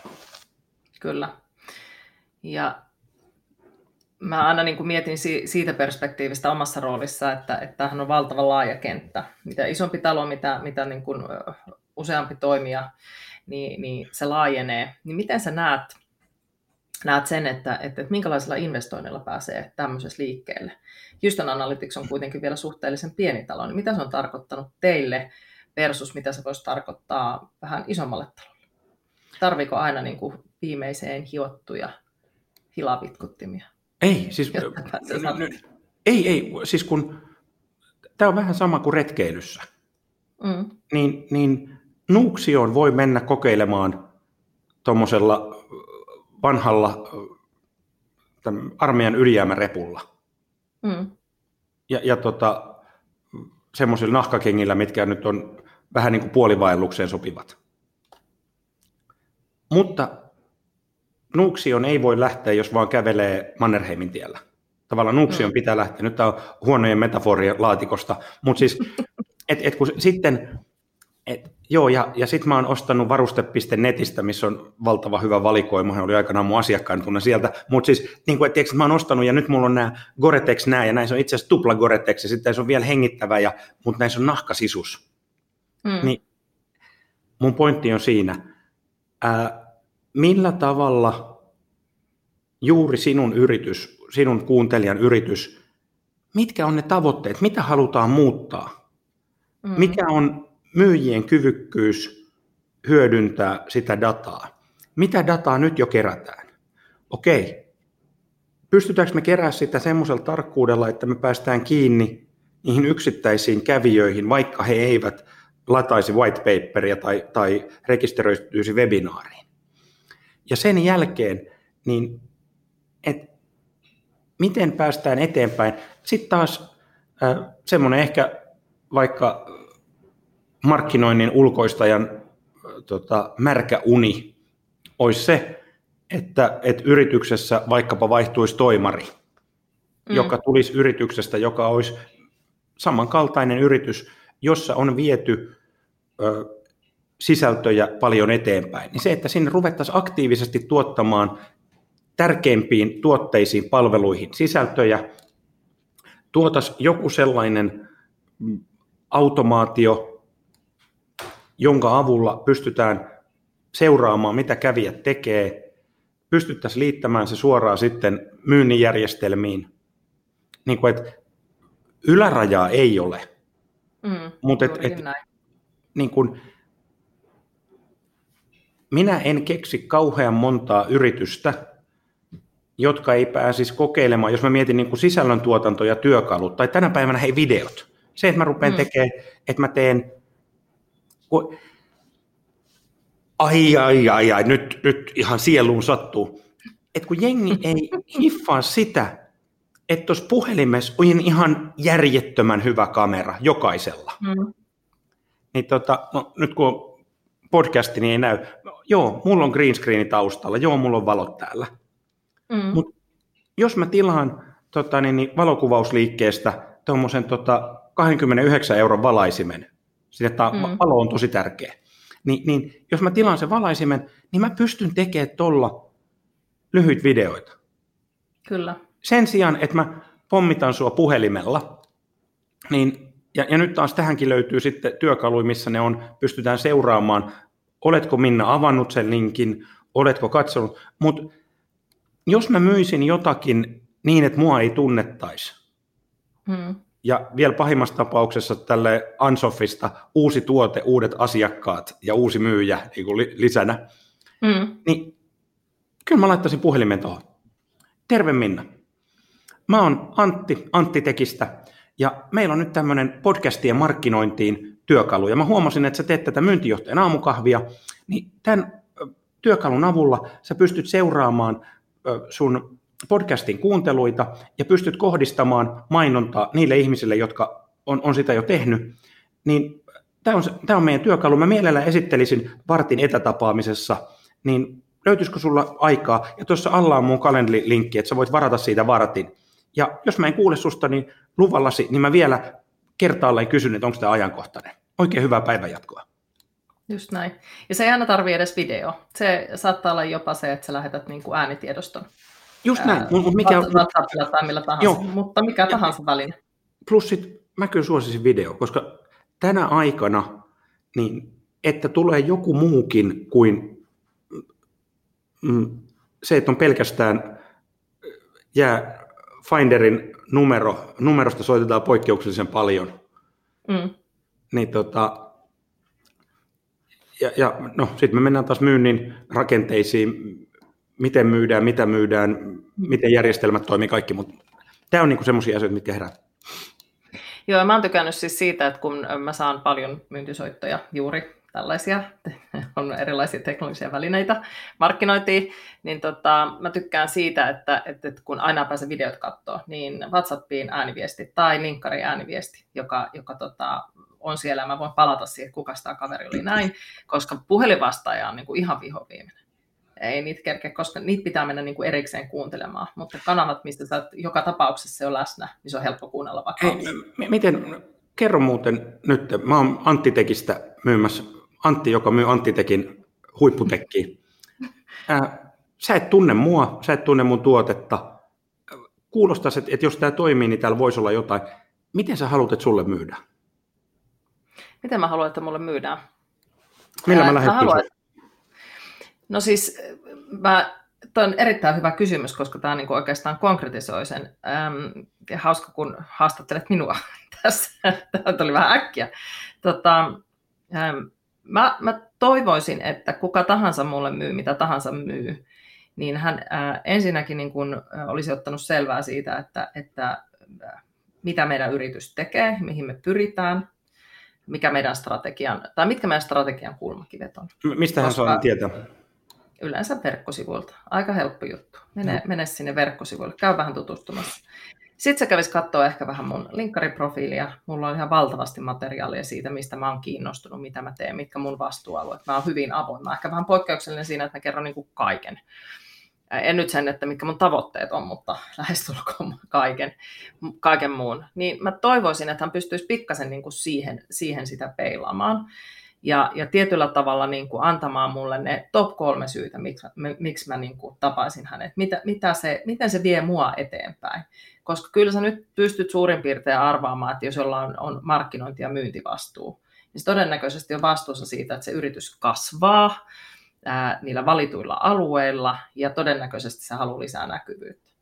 Kyllä. Ja mä aina niin kuin mietin siitä perspektiivistä omassa roolissa, että, että tämähän on valtava laaja kenttä. Mitä isompi talo, mitä, mitä niin kuin useampi toimija, niin, niin se laajenee. Niin miten sä näet, näet sen, että, että, että minkälaisilla investoinnilla pääsee tämmöisessä liikkeelle? Houston Analytics on kuitenkin vielä suhteellisen pieni talo, niin mitä se on tarkoittanut teille versus mitä se voisi tarkoittaa vähän isommalle talolle? Tarviko aina niin kuin viimeiseen hiottuja hilavitkuttimia? Ei, siis, ei, ei, siis kun tämä on vähän sama kuin retkeilyssä, mm. niin, niin Nuuksioon voi mennä kokeilemaan tuommoisella vanhalla armeijan ylijäämärepulla. Mm. Ja, ja tota, semmoisilla nahkakengillä, mitkä nyt on vähän niin kuin puolivaellukseen sopivat. Mutta Nuuksion ei voi lähteä, jos vaan kävelee Mannerheimin tiellä. Tavallaan Nuuksion mm. pitää lähteä. Nyt tämä on huonojen metaforien laatikosta, mutta siis, et, et kun sitten et, joo, ja, ja sitten mä oon ostanut varuste.netistä, missä on valtava hyvä valikoima, hän oli aikanaan mun asiakkaan tunne sieltä, mutta siis niin kuin, et, tiiäks, mä oon ostanut ja nyt mulla on nämä Gore-Tex nää, ja näissä on itse asiassa tupla Gore-Tex, ja sitten se on vielä hengittävä, ja, mutta näissä on nahkasisus. Mm. Niin mun pointti on siinä, ää, millä tavalla juuri sinun yritys, sinun kuuntelijan yritys, mitkä on ne tavoitteet, mitä halutaan muuttaa, mm. mikä on myyjien kyvykkyys hyödyntää sitä dataa. Mitä dataa nyt jo kerätään? Okei, pystytäänkö me kerää sitä semmoisella tarkkuudella, että me päästään kiinni niihin yksittäisiin kävijöihin, vaikka he eivät lataisi white paperia tai, tai rekisteröityisi webinaariin. Ja sen jälkeen, niin et, miten päästään eteenpäin. Sitten taas äh, semmoinen ehkä vaikka markkinoinnin ulkoistajan tota, märkä uni olisi se, että, että yrityksessä vaikkapa vaihtuisi toimari, mm. joka tulisi yrityksestä, joka olisi samankaltainen yritys, jossa on viety ö, sisältöjä paljon eteenpäin. Niin se, että sinne ruvettaisiin aktiivisesti tuottamaan tärkeimpiin tuotteisiin, palveluihin sisältöjä, tuotaisiin joku sellainen automaatio, jonka avulla pystytään seuraamaan, mitä kävijät tekee, pystyttäisiin liittämään se suoraan sitten myynnin järjestelmiin. Niin kuin, että ylärajaa ei ole, mm, mutta et, et, niin kuin, minä en keksi kauhean montaa yritystä, jotka ei pääsisi kokeilemaan, jos mä mietin niin kuin sisällöntuotanto ja työkalut, tai tänä päivänä hei videot. Se, että mä rupean mm. tekemään, että mä teen ai, ai, ai, ai, nyt, nyt ihan sieluun sattuu. Et kun jengi ei hiffaa sitä, että tuossa puhelimessa on ihan järjettömän hyvä kamera jokaisella. Mm. Niin tota, no, nyt kun on podcasti, niin ei näy. Joo, mulla on green screen taustalla, joo, mulla on valot täällä. Mm. Mut jos mä tilaan tota, niin, niin, valokuvausliikkeestä tuommoisen tota 29 euron valaisimen, sille, että mm. valo on tosi tärkeä, niin, niin jos mä tilaan sen valaisimen, niin mä pystyn tekemään tuolla lyhyt videoita. Kyllä. Sen sijaan, että mä pommitan sua puhelimella, niin, ja, ja nyt taas tähänkin löytyy sitten työkaluja, missä ne on, pystytään seuraamaan, oletko Minna avannut sen linkin, oletko katsonut, mutta jos mä myisin jotakin niin, että mua ei tunnettaisi, hmm. Ja vielä pahimmassa tapauksessa tälle Ansofista uusi tuote, uudet asiakkaat ja uusi myyjä niin kuin lisänä, hmm. niin kyllä mä laittaisin puhelimen tuohon. Terve Minna. Mä oon Antti, Antti Tekistä, ja meillä on nyt tämmöinen podcastien markkinointiin työkalu, ja mä huomasin, että sä teet tätä myyntijohtajan aamukahvia, niin tämän työkalun avulla sä pystyt seuraamaan sun podcastin kuunteluita ja pystyt kohdistamaan mainontaa niille ihmisille, jotka on, on sitä jo tehnyt, niin tämä on, tämä on meidän työkalu. Mä mielellään esittelisin vartin etätapaamisessa, niin löytyisikö sulla aikaa? Ja tuossa alla on mun kalendrilinkki, että sä voit varata siitä vartin. Ja jos mä en kuule susta niin luvallasi, niin mä vielä kertaalleen kysyn, että onko tämä ajankohtainen. Oikein hyvää päivänjatkoa. Just näin. Ja se ei aina tarvitse edes video. Se saattaa olla jopa se, että sä lähetät niin kuin äänitiedoston. Just näin. Ää, mut mikä, WhatsAppilla tai millä tahansa, joo. mutta mikä ja, tahansa väline. Plus sit mä kyllä suosisin video, koska tänä aikana, niin että tulee joku muukin kuin mm, se, että on pelkästään jää Finderin numero, numerosta soitetaan poikkeuksellisen paljon, mm. niin tota, ja, ja no, sitten me mennään taas myynnin rakenteisiin, miten myydään, mitä myydään, miten järjestelmät toimii, kaikki, mutta tämä on niinku semmoisia asioita, mitkä herää. Joo, mä oon tykännyt siis siitä, että kun mä saan paljon myyntisoittoja juuri tällaisia, on erilaisia teknologisia välineitä markkinointiin, niin tota, mä tykkään siitä, että, että, että kun aina pääsee videot katsoa, niin WhatsAppiin ääniviesti tai linkkari ääniviesti, joka, joka tota, on siellä mä voin palata siihen, kuka sitä kaveri oli näin, koska puhelinvastaaja on niin kuin ihan vihoviimeinen. Ei niitä kerkeä, koska niitä pitää mennä niin kuin erikseen kuuntelemaan, mutta kanavat, mistä sä joka tapauksessa se on läsnä, niin se on helppo kuunnella vaikka. Ei, miten, kerro muuten nyt, mä oon Antti Tekistä myymässä, Antti, joka myy Antti Tekin huipputekkiä. sä et tunne mua, sä et tunne mun tuotetta. Kuulostaisi, että, että jos tämä toimii, niin täällä voisi olla jotain. Miten sä haluat, että sulle myydään? Miten mä haluan, että mulle myydään? Millä mä lähden haluan... No siis, mä, toi on erittäin hyvä kysymys, koska tämä niin oikeastaan konkretisoi sen. Ähm, ja hauska, kun haastattelet minua tässä. Tämä tuli vähän äkkiä. Tota, ähm, mä, mä toivoisin, että kuka tahansa mulle myy, mitä tahansa myy, niin hän äh, ensinnäkin niin kun, äh, olisi ottanut selvää siitä, että, että äh, mitä meidän yritys tekee, mihin me pyritään, mikä meidän strategian, tai mitkä meidän strategian kulmakivet on. Mistä hän saa tietää? Yleensä verkkosivuilta. Aika helppo juttu. Mene, no. mene sinne verkkosivuille, käy vähän tutustumassa. Sitten se kävisi katsoa ehkä vähän mun linkkariprofiilia. Mulla on ihan valtavasti materiaalia siitä, mistä mä oon kiinnostunut, mitä mä teen, mitkä mun vastuualueet. Mä oon hyvin avoin. Mä ehkä vähän poikkeuksellinen siinä, että mä kerron niin kuin kaiken en nyt sen, että mitkä mun tavoitteet on, mutta lähestulkoon kaiken, kaiken muun, niin mä toivoisin, että hän pystyisi pikkasen niin kuin siihen, siihen sitä peilaamaan. Ja, ja tietyllä tavalla niin kuin antamaan mulle ne top kolme syytä, miksi, miksi mä niin kuin tapaisin hänet, mitä, mitä se, miten se vie mua eteenpäin. Koska kyllä sä nyt pystyt suurin piirtein arvaamaan, että jos jollain on, markkinointi- ja myyntivastuu, niin se todennäköisesti on vastuussa siitä, että se yritys kasvaa, ää, niillä valituilla alueilla ja todennäköisesti se haluaa lisää näkyvyyttä.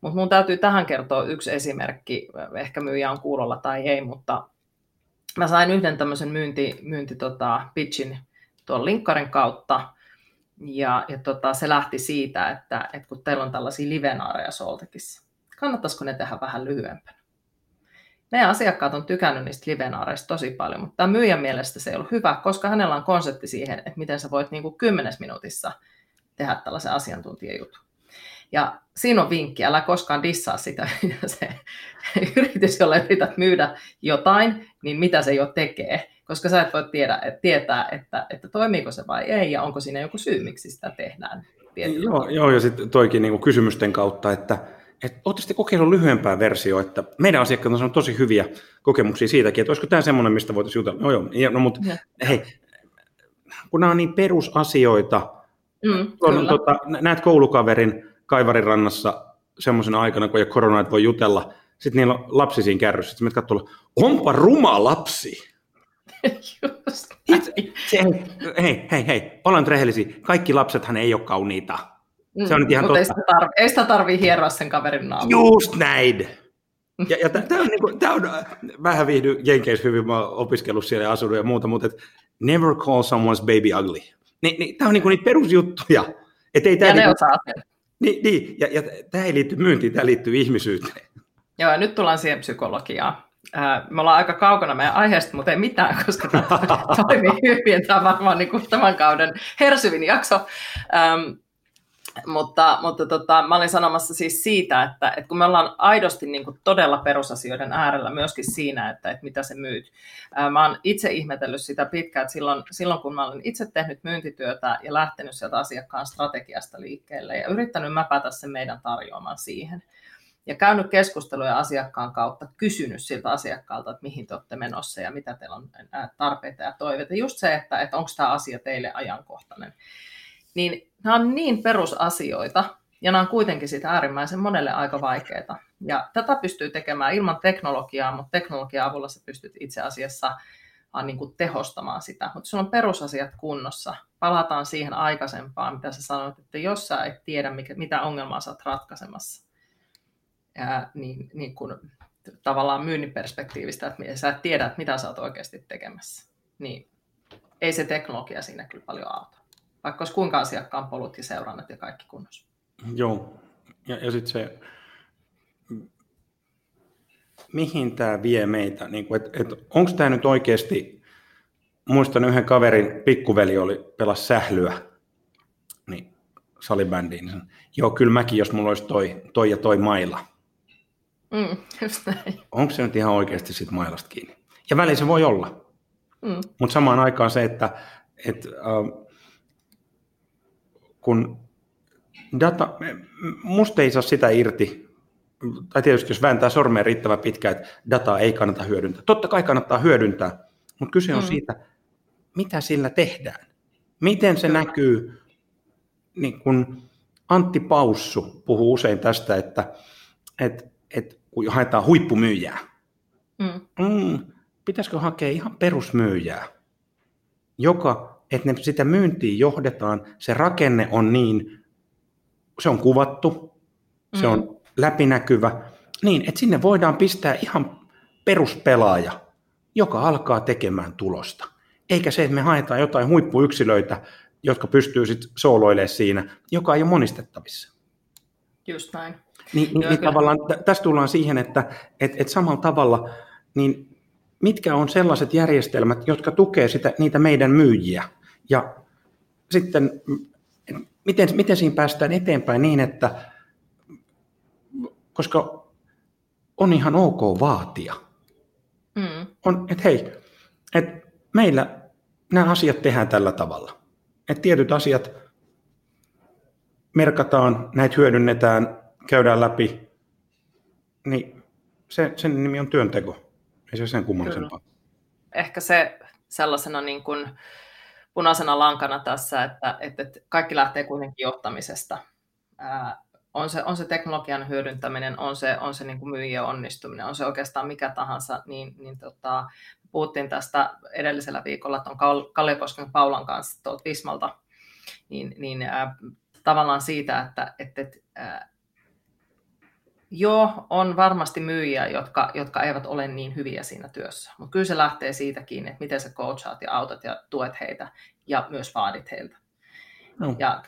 Mutta mun täytyy tähän kertoa yksi esimerkki, ehkä myyjä on kuulolla tai ei, mutta mä sain yhden tämmöisen myynti, myynti tota, pitchin tuon linkkarin kautta, ja, ja tota, se lähti siitä, että, että kun teillä on tällaisia livenaareja Soltekissa, kannattaisiko ne tehdä vähän lyhyempänä? meidän asiakkaat on tykännyt niistä livenaareista tosi paljon, mutta tämä myyjän mielestä se ei ollut hyvä, koska hänellä on konsepti siihen, että miten sä voit niin kuin kymmenes minuutissa tehdä tällaisen asiantuntijajutun. Ja siinä on vinkki, älä koskaan dissaa sitä, se yritys, jolla yrität myydä jotain, niin mitä se jo tekee, koska sä et voi tiedä, että tietää, että, että toimiiko se vai ei, ja onko siinä joku syy, miksi sitä tehdään. Joo, joo, ja sitten toikin niin kysymysten kautta, että ootte sitten kokeillut lyhyempää versiota, että meidän asiakkaat on tosi hyviä kokemuksia siitäkin, että olisiko tämä semmoinen, mistä voitaisiin jutella. No joo, no, mutta hei, kun nämä on niin perusasioita, mm, on, tota, näet koulukaverin Kaivarin rannassa semmoisena aikana, kun ei korona, että voi jutella, sitten niillä on lapsi siinä kärryssä, sitten katsoo, onpa ruma lapsi. Just se, hei, hei, hei, ollaan rehellisiä. Kaikki lapsethan ei ole kauniita. Se on nyt ihan totta. Ei sitä, tarvi, ei sitä tarvii hieroa sen kaverin naamua. Just näin. Ja, ja tämä on, niinku, tää on, vähän viihdy Jenkeissä hyvin, mä oon opiskellut siellä ja asunut ja muuta, mutta et, never call someone's baby ugly. Ni, ni, tämä on niinku niitä perusjuttuja. Et ei tää ja niinku, ne osaa sen. Niin, niin ja, ja tämä ei liitty myyntiin, tämä liittyy ihmisyyteen. Joo, ja nyt tullaan siihen psykologiaan. Me ollaan aika kaukana meidän aiheesta, mutta ei mitään, koska tämä toimii hyvin. Tämä on varmaan niin kuin tämän kauden hersyvin jakso. Mutta mutta tota, mä olin sanomassa siis siitä, että, että kun me ollaan aidosti niin kuin todella perusasioiden äärellä myöskin siinä, että, että mitä se myyt. mä oon itse ihmetellyt sitä pitkään, että silloin, silloin kun mä olen itse tehnyt myyntityötä ja lähtenyt sieltä asiakkaan strategiasta liikkeelle ja yrittänyt mäpätä sen meidän tarjoamaan siihen – ja käynyt keskusteluja asiakkaan kautta, kysynyt siltä asiakkaalta, että mihin te olette menossa ja mitä teillä on tarpeita ja toiveita. Just se, että, että onko tämä asia teille ajankohtainen. Niin nämä on niin perusasioita, ja nämä on kuitenkin sitä äärimmäisen monelle aika vaikeita. Ja tätä pystyy tekemään ilman teknologiaa, mutta teknologian avulla sä pystyt itse asiassa niin kuin tehostamaan sitä. Mutta sulla on perusasiat kunnossa. Palataan siihen aikaisempaan, mitä sä sanoit, että jos sä et tiedä, mikä, mitä ongelmaa sä oot ratkaisemassa, ää, niin, niin kuin, tavallaan myynnin perspektiivistä, että sä et tiedä, että mitä sä oot oikeasti tekemässä, niin ei se teknologia siinä kyllä paljon auta. Vaikka olisi kuinka asiakkaan polut ja seurannat ja kaikki kunnossa. Joo, ja, ja sitten se, mihin tämä vie meitä, niin et, et, onko tämä nyt oikeasti, muistan yhden kaverin pikkuveli oli pelas sählyä, niin salibändiin, niin joo, kyllä mäkin, jos mulla olisi toi, toi ja toi mailla, Mm, just näin. Onko se nyt ihan oikeasti sit mailasta kiinni? Ja väliin se voi olla. Mm. Mutta samaan aikaan se, että et, äh, kun data, musta ei saa sitä irti, tai tietysti jos vääntää sormea riittävän pitkään, että dataa ei kannata hyödyntää. Totta kai kannattaa hyödyntää, mutta kyse on mm. siitä, mitä sillä tehdään. Miten se Kyllä. näkyy, niin kun Antti Paussu puhuu usein tästä, että, että että kun haetaan huippumyyjää, mm. Mm, pitäisikö hakea ihan perusmyyjää, joka, että ne sitä myyntiin johdetaan, se rakenne on niin, se on kuvattu, mm. se on läpinäkyvä, niin että sinne voidaan pistää ihan peruspelaaja, joka alkaa tekemään tulosta. Eikä se, että me haetaan jotain huippuyksilöitä, jotka pystyy sitten sooloilemaan siinä, joka ei ole monistettavissa. Just näin. Niin, niin, niin tavallaan tästä tullaan siihen, että et, et samalla tavalla, niin mitkä on sellaiset järjestelmät, jotka tukee sitä, niitä meidän myyjiä, ja sitten miten, miten siinä päästään eteenpäin niin, että koska on ihan ok vaatia. Mm. On, että hei, että meillä nämä asiat tehdään tällä tavalla. Että tietyt asiat merkataan, näitä hyödynnetään, käydään läpi, niin se, sen nimi on työnteko. Ei se sen kummallisempaa. Ehkä se sellaisena niin kuin punaisena lankana tässä, että, että kaikki lähtee kuitenkin johtamisesta. Ää, on se, on se teknologian hyödyntäminen, on se, on se niin kuin myyjien onnistuminen, on se oikeastaan mikä tahansa, niin, niin tota, puhuttiin tästä edellisellä viikolla tuon Kalliokosken Paulan kanssa tuolta Vismalta, niin, niin ää, tavallaan siitä, että, että, Joo, on varmasti myyjiä, jotka, jotka eivät ole niin hyviä siinä työssä, mutta kyllä se lähtee siitäkin, että miten sä coachaat ja autat ja tuet heitä ja myös vaadit heiltä. No. Ja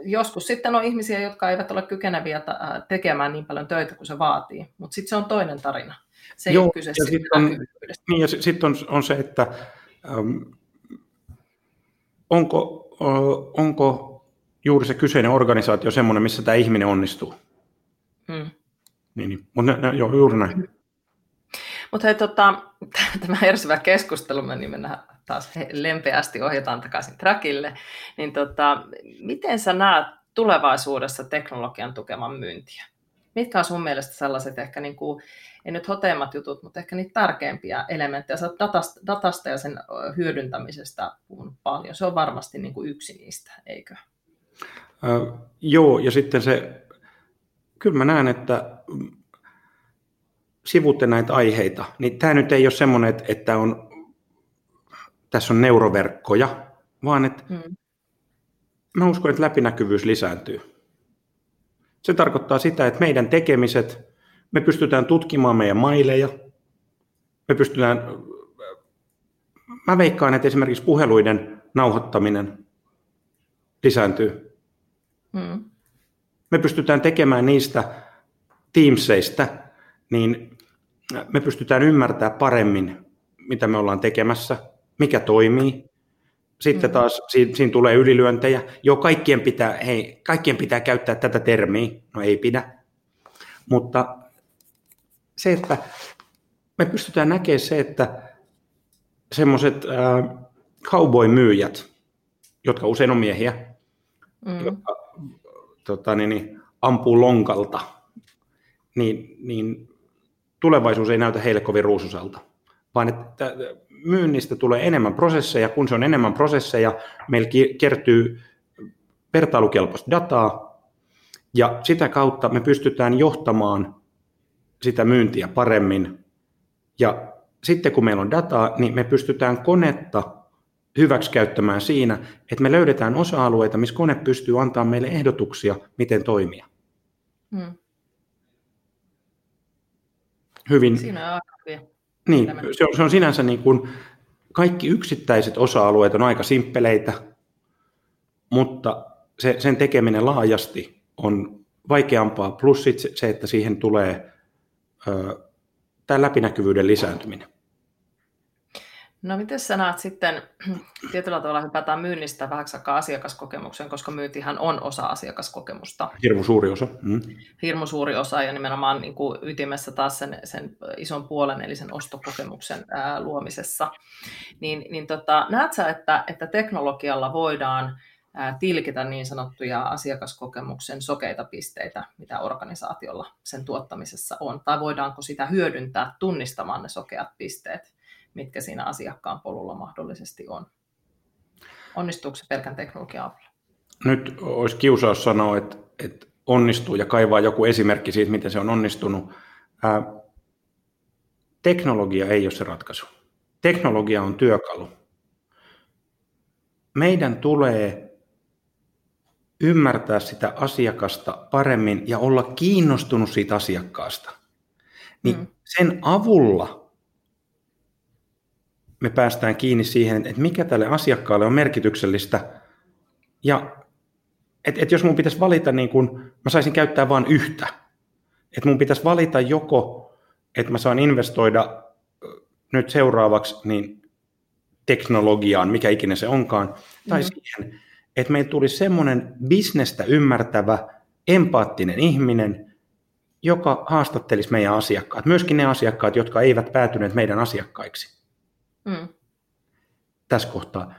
joskus sitten on ihmisiä, jotka eivät ole kykeneviä tekemään niin paljon töitä kuin se vaatii, mutta sitten se on toinen tarina. Se ei Joo, ole kyse ja sitten on, niin, ja sitten on, on se, että ähm, onko, äh, onko juuri se kyseinen organisaatio semmoinen, missä tämä ihminen onnistuu. Mm. Niin, niin. mutta joo, juuri näin. Mutta hei, tota, tämä hersyvä keskustelu, me niin mennään taas lempeästi ohjataan takaisin trackille, niin tota, miten sä näet tulevaisuudessa teknologian tukeman myyntiä? mitkä on sun mielestä sellaiset ehkä, niin kuin, ei nyt hoteimmat jutut, mutta ehkä niitä tärkeimpiä elementtejä. Sä datasta, datasta ja sen hyödyntämisestä puhunut paljon. Se on varmasti niin kuin yksi niistä, eikö? Äh, joo, ja sitten se, kyllä mä näen, että sivutte näitä aiheita, niin tämä nyt ei ole semmoinen, että on, tässä on neuroverkkoja, vaan että hmm. mä uskon, että läpinäkyvyys lisääntyy. Se tarkoittaa sitä, että meidän tekemiset, me pystytään tutkimaan meidän maileja, me pystytään, mä veikkaan, että esimerkiksi puheluiden nauhoittaminen lisääntyy. Hmm. Me pystytään tekemään niistä Teamseista, niin me pystytään ymmärtämään paremmin, mitä me ollaan tekemässä, mikä toimii. Sitten mm. taas siinä, siinä tulee ylilyöntejä. Joo, kaikkien pitää, hei, kaikkien pitää käyttää tätä termiä. No ei pidä. Mutta se, että me pystytään näkemään se, että semmoiset äh, cowboy-myyjät, jotka usein on miehiä, mm. jotka tota, niin, niin, ampuu lonkalta, niin, niin tulevaisuus ei näytä heille kovin ruususelta, vaan että myynnistä tulee enemmän prosesseja, kun se on enemmän prosesseja, meillä kertyy vertailukelpoista dataa, ja sitä kautta me pystytään johtamaan sitä myyntiä paremmin. Ja sitten kun meillä on dataa, niin me pystytään konetta hyväksikäyttämään siinä, että me löydetään osa-alueita, missä kone pystyy antamaan meille ehdotuksia, miten toimia. Hmm hyvin... Siinä on. Niin, se on, se on sinänsä niin kuin, kaikki yksittäiset osa-alueet on aika simppeleitä, mutta se, sen tekeminen laajasti on vaikeampaa, plus sit se, se, että siihen tulee ö, tämä läpinäkyvyyden lisääntyminen. No miten sä näet sitten, tietyllä tavalla hypätään myynnistä vähän asiakaskokemuksen, koska myyntihän on osa asiakaskokemusta. Hirmu suuri osa. Mm. Hirmu suuri osa ja nimenomaan niin kuin ytimessä taas sen, sen ison puolen, eli sen ostokokemuksen ää, luomisessa. Niin, niin tota, näet sä, että, että teknologialla voidaan ää, tilkitä niin sanottuja asiakaskokemuksen sokeita pisteitä, mitä organisaatiolla sen tuottamisessa on, tai voidaanko sitä hyödyntää tunnistamaan ne sokeat pisteet? Mitkä siinä asiakkaan polulla mahdollisesti on. Onnistuuko se pelkän teknologian avulla? Nyt olisi kiusaus sanoa, että, että onnistuu ja kaivaa joku esimerkki siitä, miten se on onnistunut. Ää, teknologia ei ole se ratkaisu. Teknologia on työkalu. Meidän tulee ymmärtää sitä asiakasta paremmin ja olla kiinnostunut siitä asiakkaasta. Niin mm. sen avulla me päästään kiinni siihen, että mikä tälle asiakkaalle on merkityksellistä. Ja että et jos mun pitäisi valita, niin kun mä saisin käyttää vain yhtä. Että mun pitäisi valita joko, että mä saan investoida nyt seuraavaksi niin teknologiaan, mikä ikinä se onkaan, tai mm. siihen, että meillä tulisi semmoinen bisnestä ymmärtävä, empaattinen ihminen, joka haastattelisi meidän asiakkaat, myöskin ne asiakkaat, jotka eivät päätyneet meidän asiakkaiksi mm. tässä kohtaa,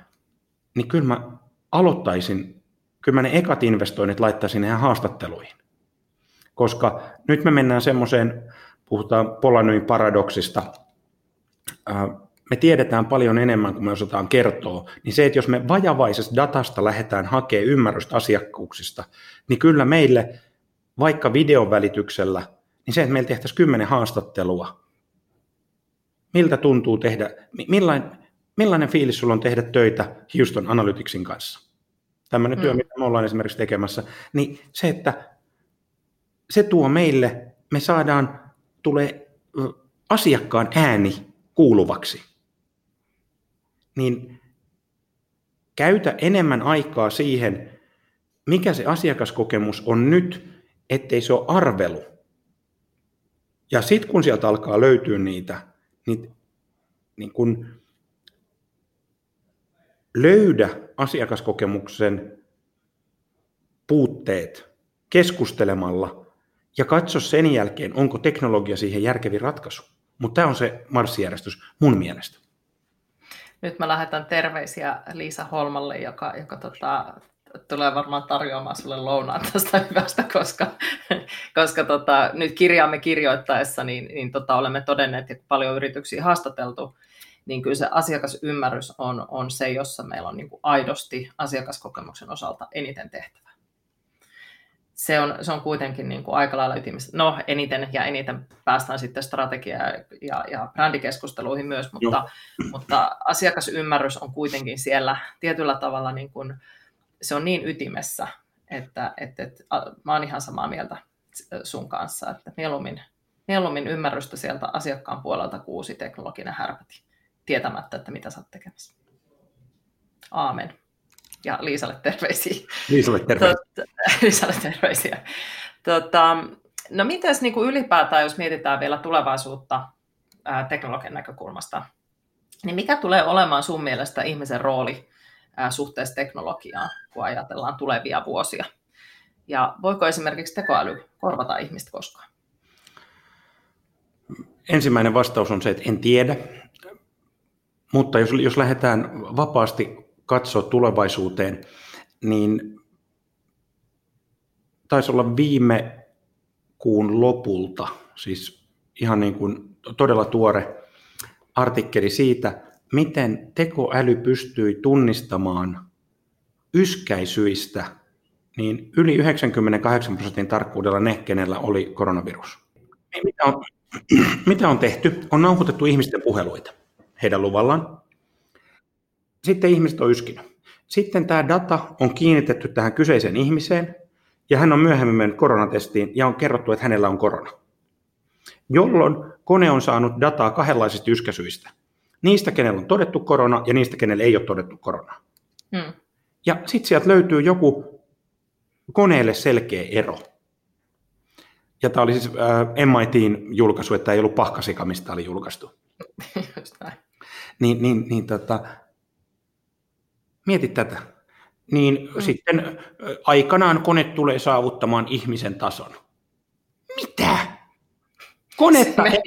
niin kyllä mä aloittaisin, kyllä mä ne ekat investoinnit laittaisin ihan haastatteluihin. Koska nyt me mennään semmoiseen, puhutaan Polanyin paradoksista, me tiedetään paljon enemmän kuin me osataan kertoa, niin se, että jos me vajavaisesta datasta lähdetään hakemaan ymmärrystä asiakkuuksista, niin kyllä meille vaikka videon välityksellä, niin se, että meillä tehtäisiin kymmenen haastattelua, miltä tuntuu tehdä, millainen, millainen fiilis sulla on tehdä töitä Houston Analyticsin kanssa? Tämmöinen mm. työ, mitä me ollaan esimerkiksi tekemässä. Niin se, että se tuo meille, me saadaan, tulee asiakkaan ääni kuuluvaksi. Niin käytä enemmän aikaa siihen, mikä se asiakaskokemus on nyt, ettei se ole arvelu. Ja sitten kun sieltä alkaa löytyä niitä niin, niin kun löydä asiakaskokemuksen puutteet keskustelemalla ja katso sen jälkeen, onko teknologia siihen järkevi ratkaisu. Mutta tämä on se marssijärjestys mun mielestä. Nyt mä lähetän terveisiä Liisa Holmalle, joka, joka tota, tulee varmaan tarjoamaan sulle lounaan tästä hyvästä, koska, koska tota, nyt kirjaamme kirjoittaessa niin, niin tota, olemme todenneet, että paljon yrityksiä haastateltu, niin kyllä se asiakasymmärrys on, on se, jossa meillä on niin kuin aidosti asiakaskokemuksen osalta eniten tehtävä. Se on, se on kuitenkin niin kuin aika lailla ytimessä. No eniten ja eniten päästään sitten strategia- ja, ja brändikeskusteluihin myös, mutta, mutta asiakasymmärrys on kuitenkin siellä tietyllä tavalla, niin kuin, se on niin ytimessä, että, että, että mä oon ihan samaa mieltä sun kanssa, että mieluummin, mieluummin ymmärrystä sieltä asiakkaan puolelta kuusi teknologinen härpäti tietämättä, että mitä sä oot tekemässä. Aamen. Ja Liisalle terveisiä. Liisalle terveisiä. Tot, Liisalle terveisiä. Tota, no mitäs niin kuin ylipäätään, jos mietitään vielä tulevaisuutta ää, teknologian näkökulmasta, niin mikä tulee olemaan sun mielestä ihmisen rooli suhteessa teknologiaan, kun ajatellaan tulevia vuosia? Ja voiko esimerkiksi tekoäly korvata ihmistä koskaan? Ensimmäinen vastaus on se, että en tiedä. Mutta jos, jos lähdetään vapaasti katsoa tulevaisuuteen, niin taisi olla viime kuun lopulta, siis ihan niin kuin todella tuore artikkeli siitä, miten tekoäly pystyi tunnistamaan yskäisyistä niin yli 98 prosentin tarkkuudella ne, kenellä oli koronavirus. Mitä on, mitä on tehty? On nauhoitettu ihmisten puheluita heidän luvallaan. Sitten ihmiset on yskinyt. Sitten tämä data on kiinnitetty tähän kyseiseen ihmiseen, ja hän on myöhemmin mennyt koronatestiin ja on kerrottu, että hänellä on korona. Jolloin kone on saanut dataa kahdenlaisista yskäsyistä. Niistä, kenellä on todettu korona ja niistä, kenellä ei ole todettu korona. Hmm. Ja sitten sieltä löytyy joku koneelle selkeä ero. Ja tämä oli siis äh, MITin julkaisu, että ei ollut pahkasika, mistä oli julkaistu. Niin, niin, niin tota, mieti tätä. Niin mm. sitten aikanaan kone tulee saavuttamaan ihmisen tason. Mitä? Konetta ei,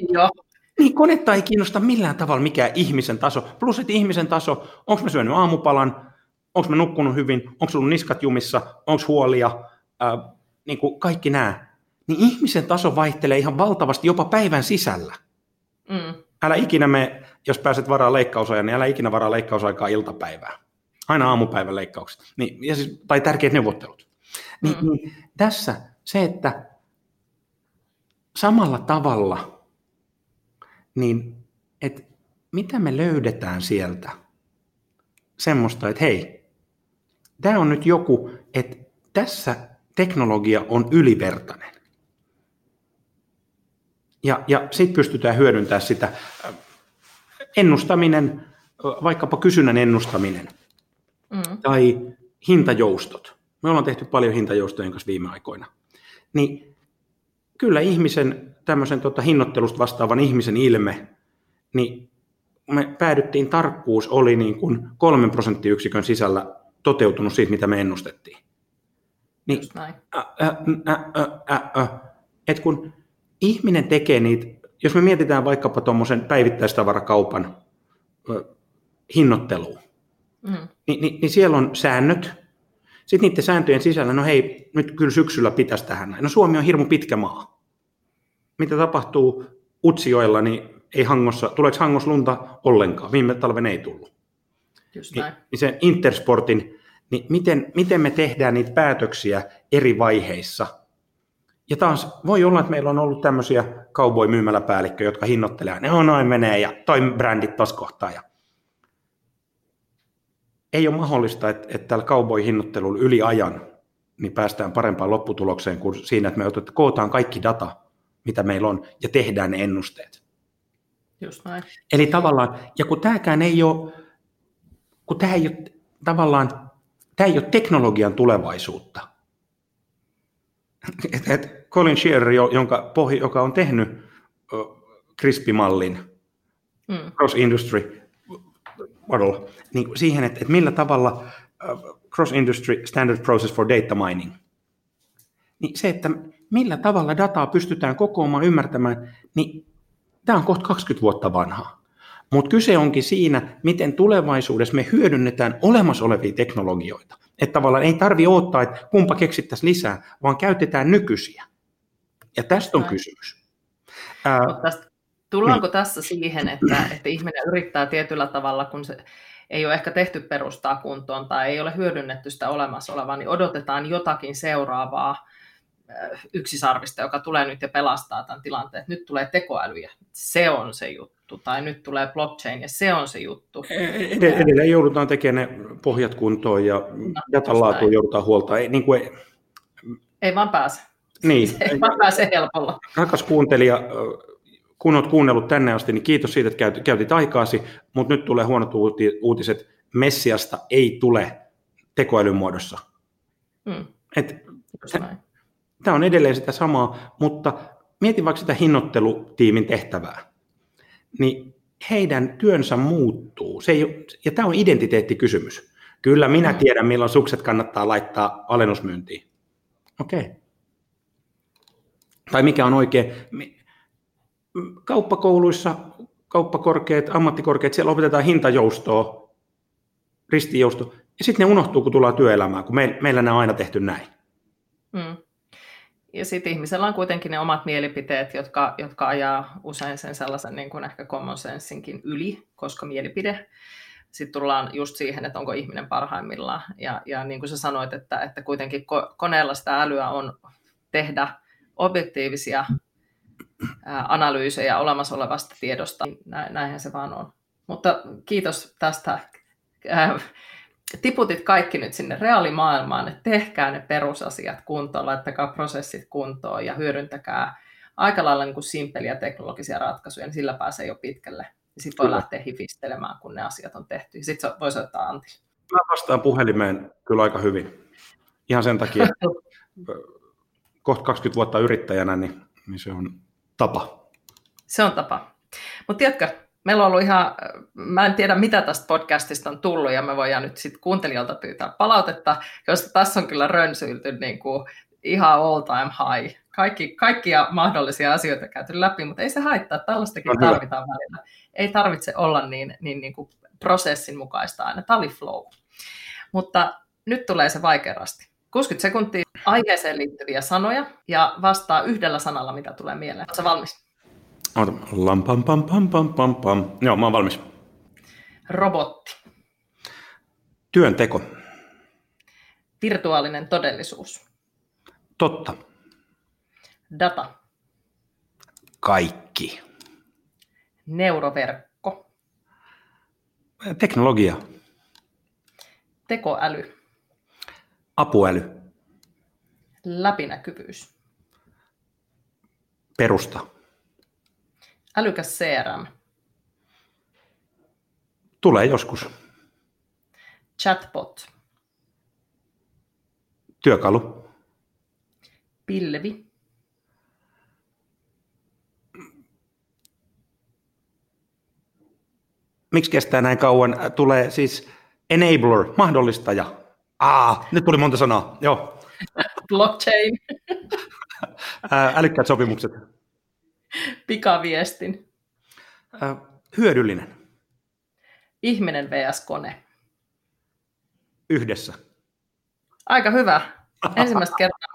niin, konetta ei kiinnosta millään tavalla mikä ihmisen taso. Plus, että ihmisen taso, onko mä syönyt aamupalan, onko mä nukkunut hyvin, onko ollut niskat jumissa, onko huolia, ää, niin kuin kaikki nämä. Niin ihmisen taso vaihtelee ihan valtavasti jopa päivän sisällä. Mm älä ikinä me, jos pääset varaa leikkausajan, niin älä ikinä varaa leikkausaikaa iltapäivää. Aina aamupäivän leikkaukset. Niin, ja siis, tai tärkeät neuvottelut. Niin, mm. niin, tässä se, että samalla tavalla, niin että mitä me löydetään sieltä semmoista, että hei, tämä on nyt joku, että tässä teknologia on ylivertainen. Ja, ja sitten pystytään hyödyntämään sitä ennustaminen, vaikkapa kysynnän ennustaminen mm. tai hintajoustot. Me ollaan tehty paljon hintajoustojen kanssa viime aikoina. Niin kyllä ihmisen, tämmöisen tota, hinnoittelusta vastaavan ihmisen ilme, niin me päädyttiin, tarkkuus oli niin kuin kolmen prosenttiyksikön sisällä toteutunut siitä, mitä me ennustettiin. Niin, Just näin. Ä, ä, ä, ä, et kun ihminen tekee niitä, jos me mietitään vaikkapa tuommoisen päivittäistavarakaupan hinnoitteluun, mm. niin, niin, niin siellä on säännöt, sitten niiden sääntöjen sisällä, no hei, nyt kyllä syksyllä pitäisi tähän. No Suomi on hirmu pitkä maa. Mitä tapahtuu Utsijoilla, niin ei Hangossa, tuleeko Hangos lunta ollenkaan? Viime talven ei tullut. Just niin, niin se Intersportin, niin miten, miten me tehdään niitä päätöksiä eri vaiheissa – ja taas voi olla, että meillä on ollut tämmöisiä cowboy-myymäläpäällikköjä, jotka hinnoittelee, ne on noin menee ja toi brändit tos kohtaa. Ja ei ole mahdollista, että, että tällä cowboy-hinnoittelulla yli ajan niin päästään parempaan lopputulokseen kuin siinä, että me otetaan, kootaan kaikki data, mitä meillä on, ja tehdään ne ennusteet. Just näin. Eli tavallaan, ja kun tämäkään ei ole, kun tämä ei ole tavallaan, tämä ei ole teknologian tulevaisuutta, et, et Colin Shearer, jonka pohja, joka on tehnyt CRISP-mallin, mm. Cross Industry Model, niin siihen, että, että millä tavalla Cross Industry Standard Process for Data Mining, niin se, että millä tavalla dataa pystytään kokoamaan, ymmärtämään, niin tämä on kohta 20 vuotta vanha. Mutta kyse onkin siinä, miten tulevaisuudessa me hyödynnetään olemassa olevia teknologioita. Että tavallaan ei tarvi odottaa, että kumpa keksittäisiin lisää, vaan käytetään nykyisiä. Ja tästä on kysymys. Ää, tästä, tullaanko niin. tässä siihen, että, että ihminen yrittää tietyllä tavalla, kun se ei ole ehkä tehty perustaa kuntoon tai ei ole hyödynnetty sitä olemassa olevaa, niin odotetaan jotakin seuraavaa yksisarvista, joka tulee nyt ja pelastaa tämän tilanteen. Nyt tulee tekoäly ja se on se juttu, tai nyt tulee blockchain ja se on se juttu. Edelleen joudutaan tekemään ne pohjat kuntoon ja no, datan laatua joudutaan huolta. Ei, niin kuin ei, ei vaan pääse. Niin. ei vaan pääse helpolla. Rakas kuuntelija, kun olet kuunnellut tänne asti, niin kiitos siitä, että käytit aikaasi, mutta nyt tulee huonot uutiset. Messiasta ei tule tekoälyn muodossa. Hmm. Et, tämä on edelleen sitä samaa, mutta mietin vaikka sitä hinnoittelutiimin tehtävää. Niin heidän työnsä muuttuu. Se ei, ja tämä on identiteettikysymys. Kyllä minä hmm. tiedän, milloin sukset kannattaa laittaa alennusmyyntiin. Okei. Okay. Tai mikä on oikein kauppakouluissa, kauppakorkeat, ammattikorkeat, siellä opetetaan hintajoustoa, ristijoustoa, ja sitten ne unohtuu, kun tullaan työelämään, kun me, meillä ne on aina tehty näin. Mm. Ja sitten ihmisellä on kuitenkin ne omat mielipiteet, jotka, jotka ajaa usein sen sellaisen niin kuin ehkä common sensinkin yli, koska mielipide. Sitten tullaan just siihen, että onko ihminen parhaimmillaan. Ja, ja niin kuin sä sanoit, että, että kuitenkin koneella sitä älyä on tehdä objektiivisia analyysejä olemassa olevasta tiedosta. Näinhän se vaan on. Mutta kiitos tästä. Tiputit kaikki nyt sinne reaalimaailmaan, että tehkää ne perusasiat kuntoon, laittakaa prosessit kuntoon ja hyödyntäkää aika lailla niin kuin simpeliä teknologisia ratkaisuja, niin sillä pääsee jo pitkälle. Ja sitten voi lähteä hifistelemään, kun ne asiat on tehty. Sitten voi soittaa Antti. Mä vastaan puhelimeen kyllä aika hyvin. Ihan sen takia, että kohta 20 vuotta yrittäjänä, niin, niin se on tapa. Se on tapa. Mutta tiedätkö, meillä on ollut ihan, mä en tiedä mitä tästä podcastista on tullut, ja me voidaan nyt sitten kuuntelijoilta pyytää palautetta, koska tässä on kyllä rönsyilty niin kuin ihan all time high. Kaikki, kaikkia mahdollisia asioita käyty läpi, mutta ei se haittaa, tällaistakin on tarvitaan hyvä. välillä. Ei tarvitse olla niin, niin, niin kuin prosessin mukaista aina. Tämä oli flow. Mutta nyt tulee se vaikeasti. 60 sekuntia aiheeseen liittyviä sanoja ja vastaa yhdellä sanalla, mitä tulee mieleen. Oletko valmis? Oota. Lam, pam, pam, pam, pam, pam, pam. Joo, mä oon valmis. Robotti. Työnteko. Virtuaalinen todellisuus. Totta. Data. Kaikki. Neuroverkko. Teknologia. Tekoäly. Apuäly. Läpinäkyvyys. Perusta. Älykäs CRM. Tulee joskus. Chatbot. Työkalu. Pilvi. Miksi kestää näin kauan? Tulee siis enabler, mahdollistaja. Ah, nyt tuli monta sanaa. Joo. Blockchain. Älykkäät sopimukset. Pikaviestin. Hyödyllinen. Ihminen vs. kone. Yhdessä. Aika hyvä. Ensimmäistä kertaa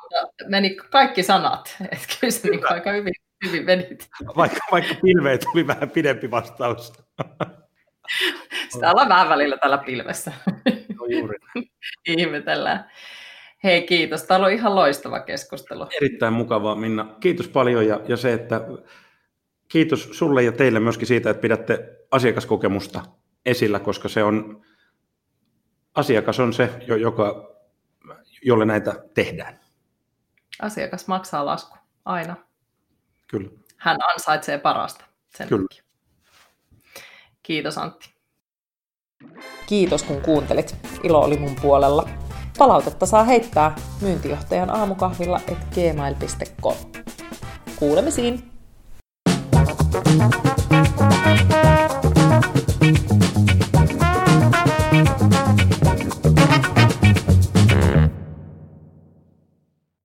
meni kaikki sanat. Että kyllä se niin aika hyvin, hyvin menit. Vaikka, vaikka pilveen tuli vähän pidempi vastaus. Sitä ollaan vähän välillä tällä pilvessä. No juuri. Ihmetellään. Hei kiitos, tämä oli ihan loistava keskustelu. Erittäin mukavaa Minna. Kiitos paljon ja, ja se, että kiitos sulle ja teille myöskin siitä, että pidätte asiakaskokemusta esillä, koska se on, asiakas on se, joka, jolle näitä tehdään. Asiakas maksaa lasku, aina. Kyllä. Hän ansaitsee parasta sen Kyllä. Takia. Kiitos Antti. Kiitos kun kuuntelit. Ilo oli mun puolella. Palautetta saa heittää myyntijohtajan aamukahvilla et gmail.com. Kuulemisiin! thank you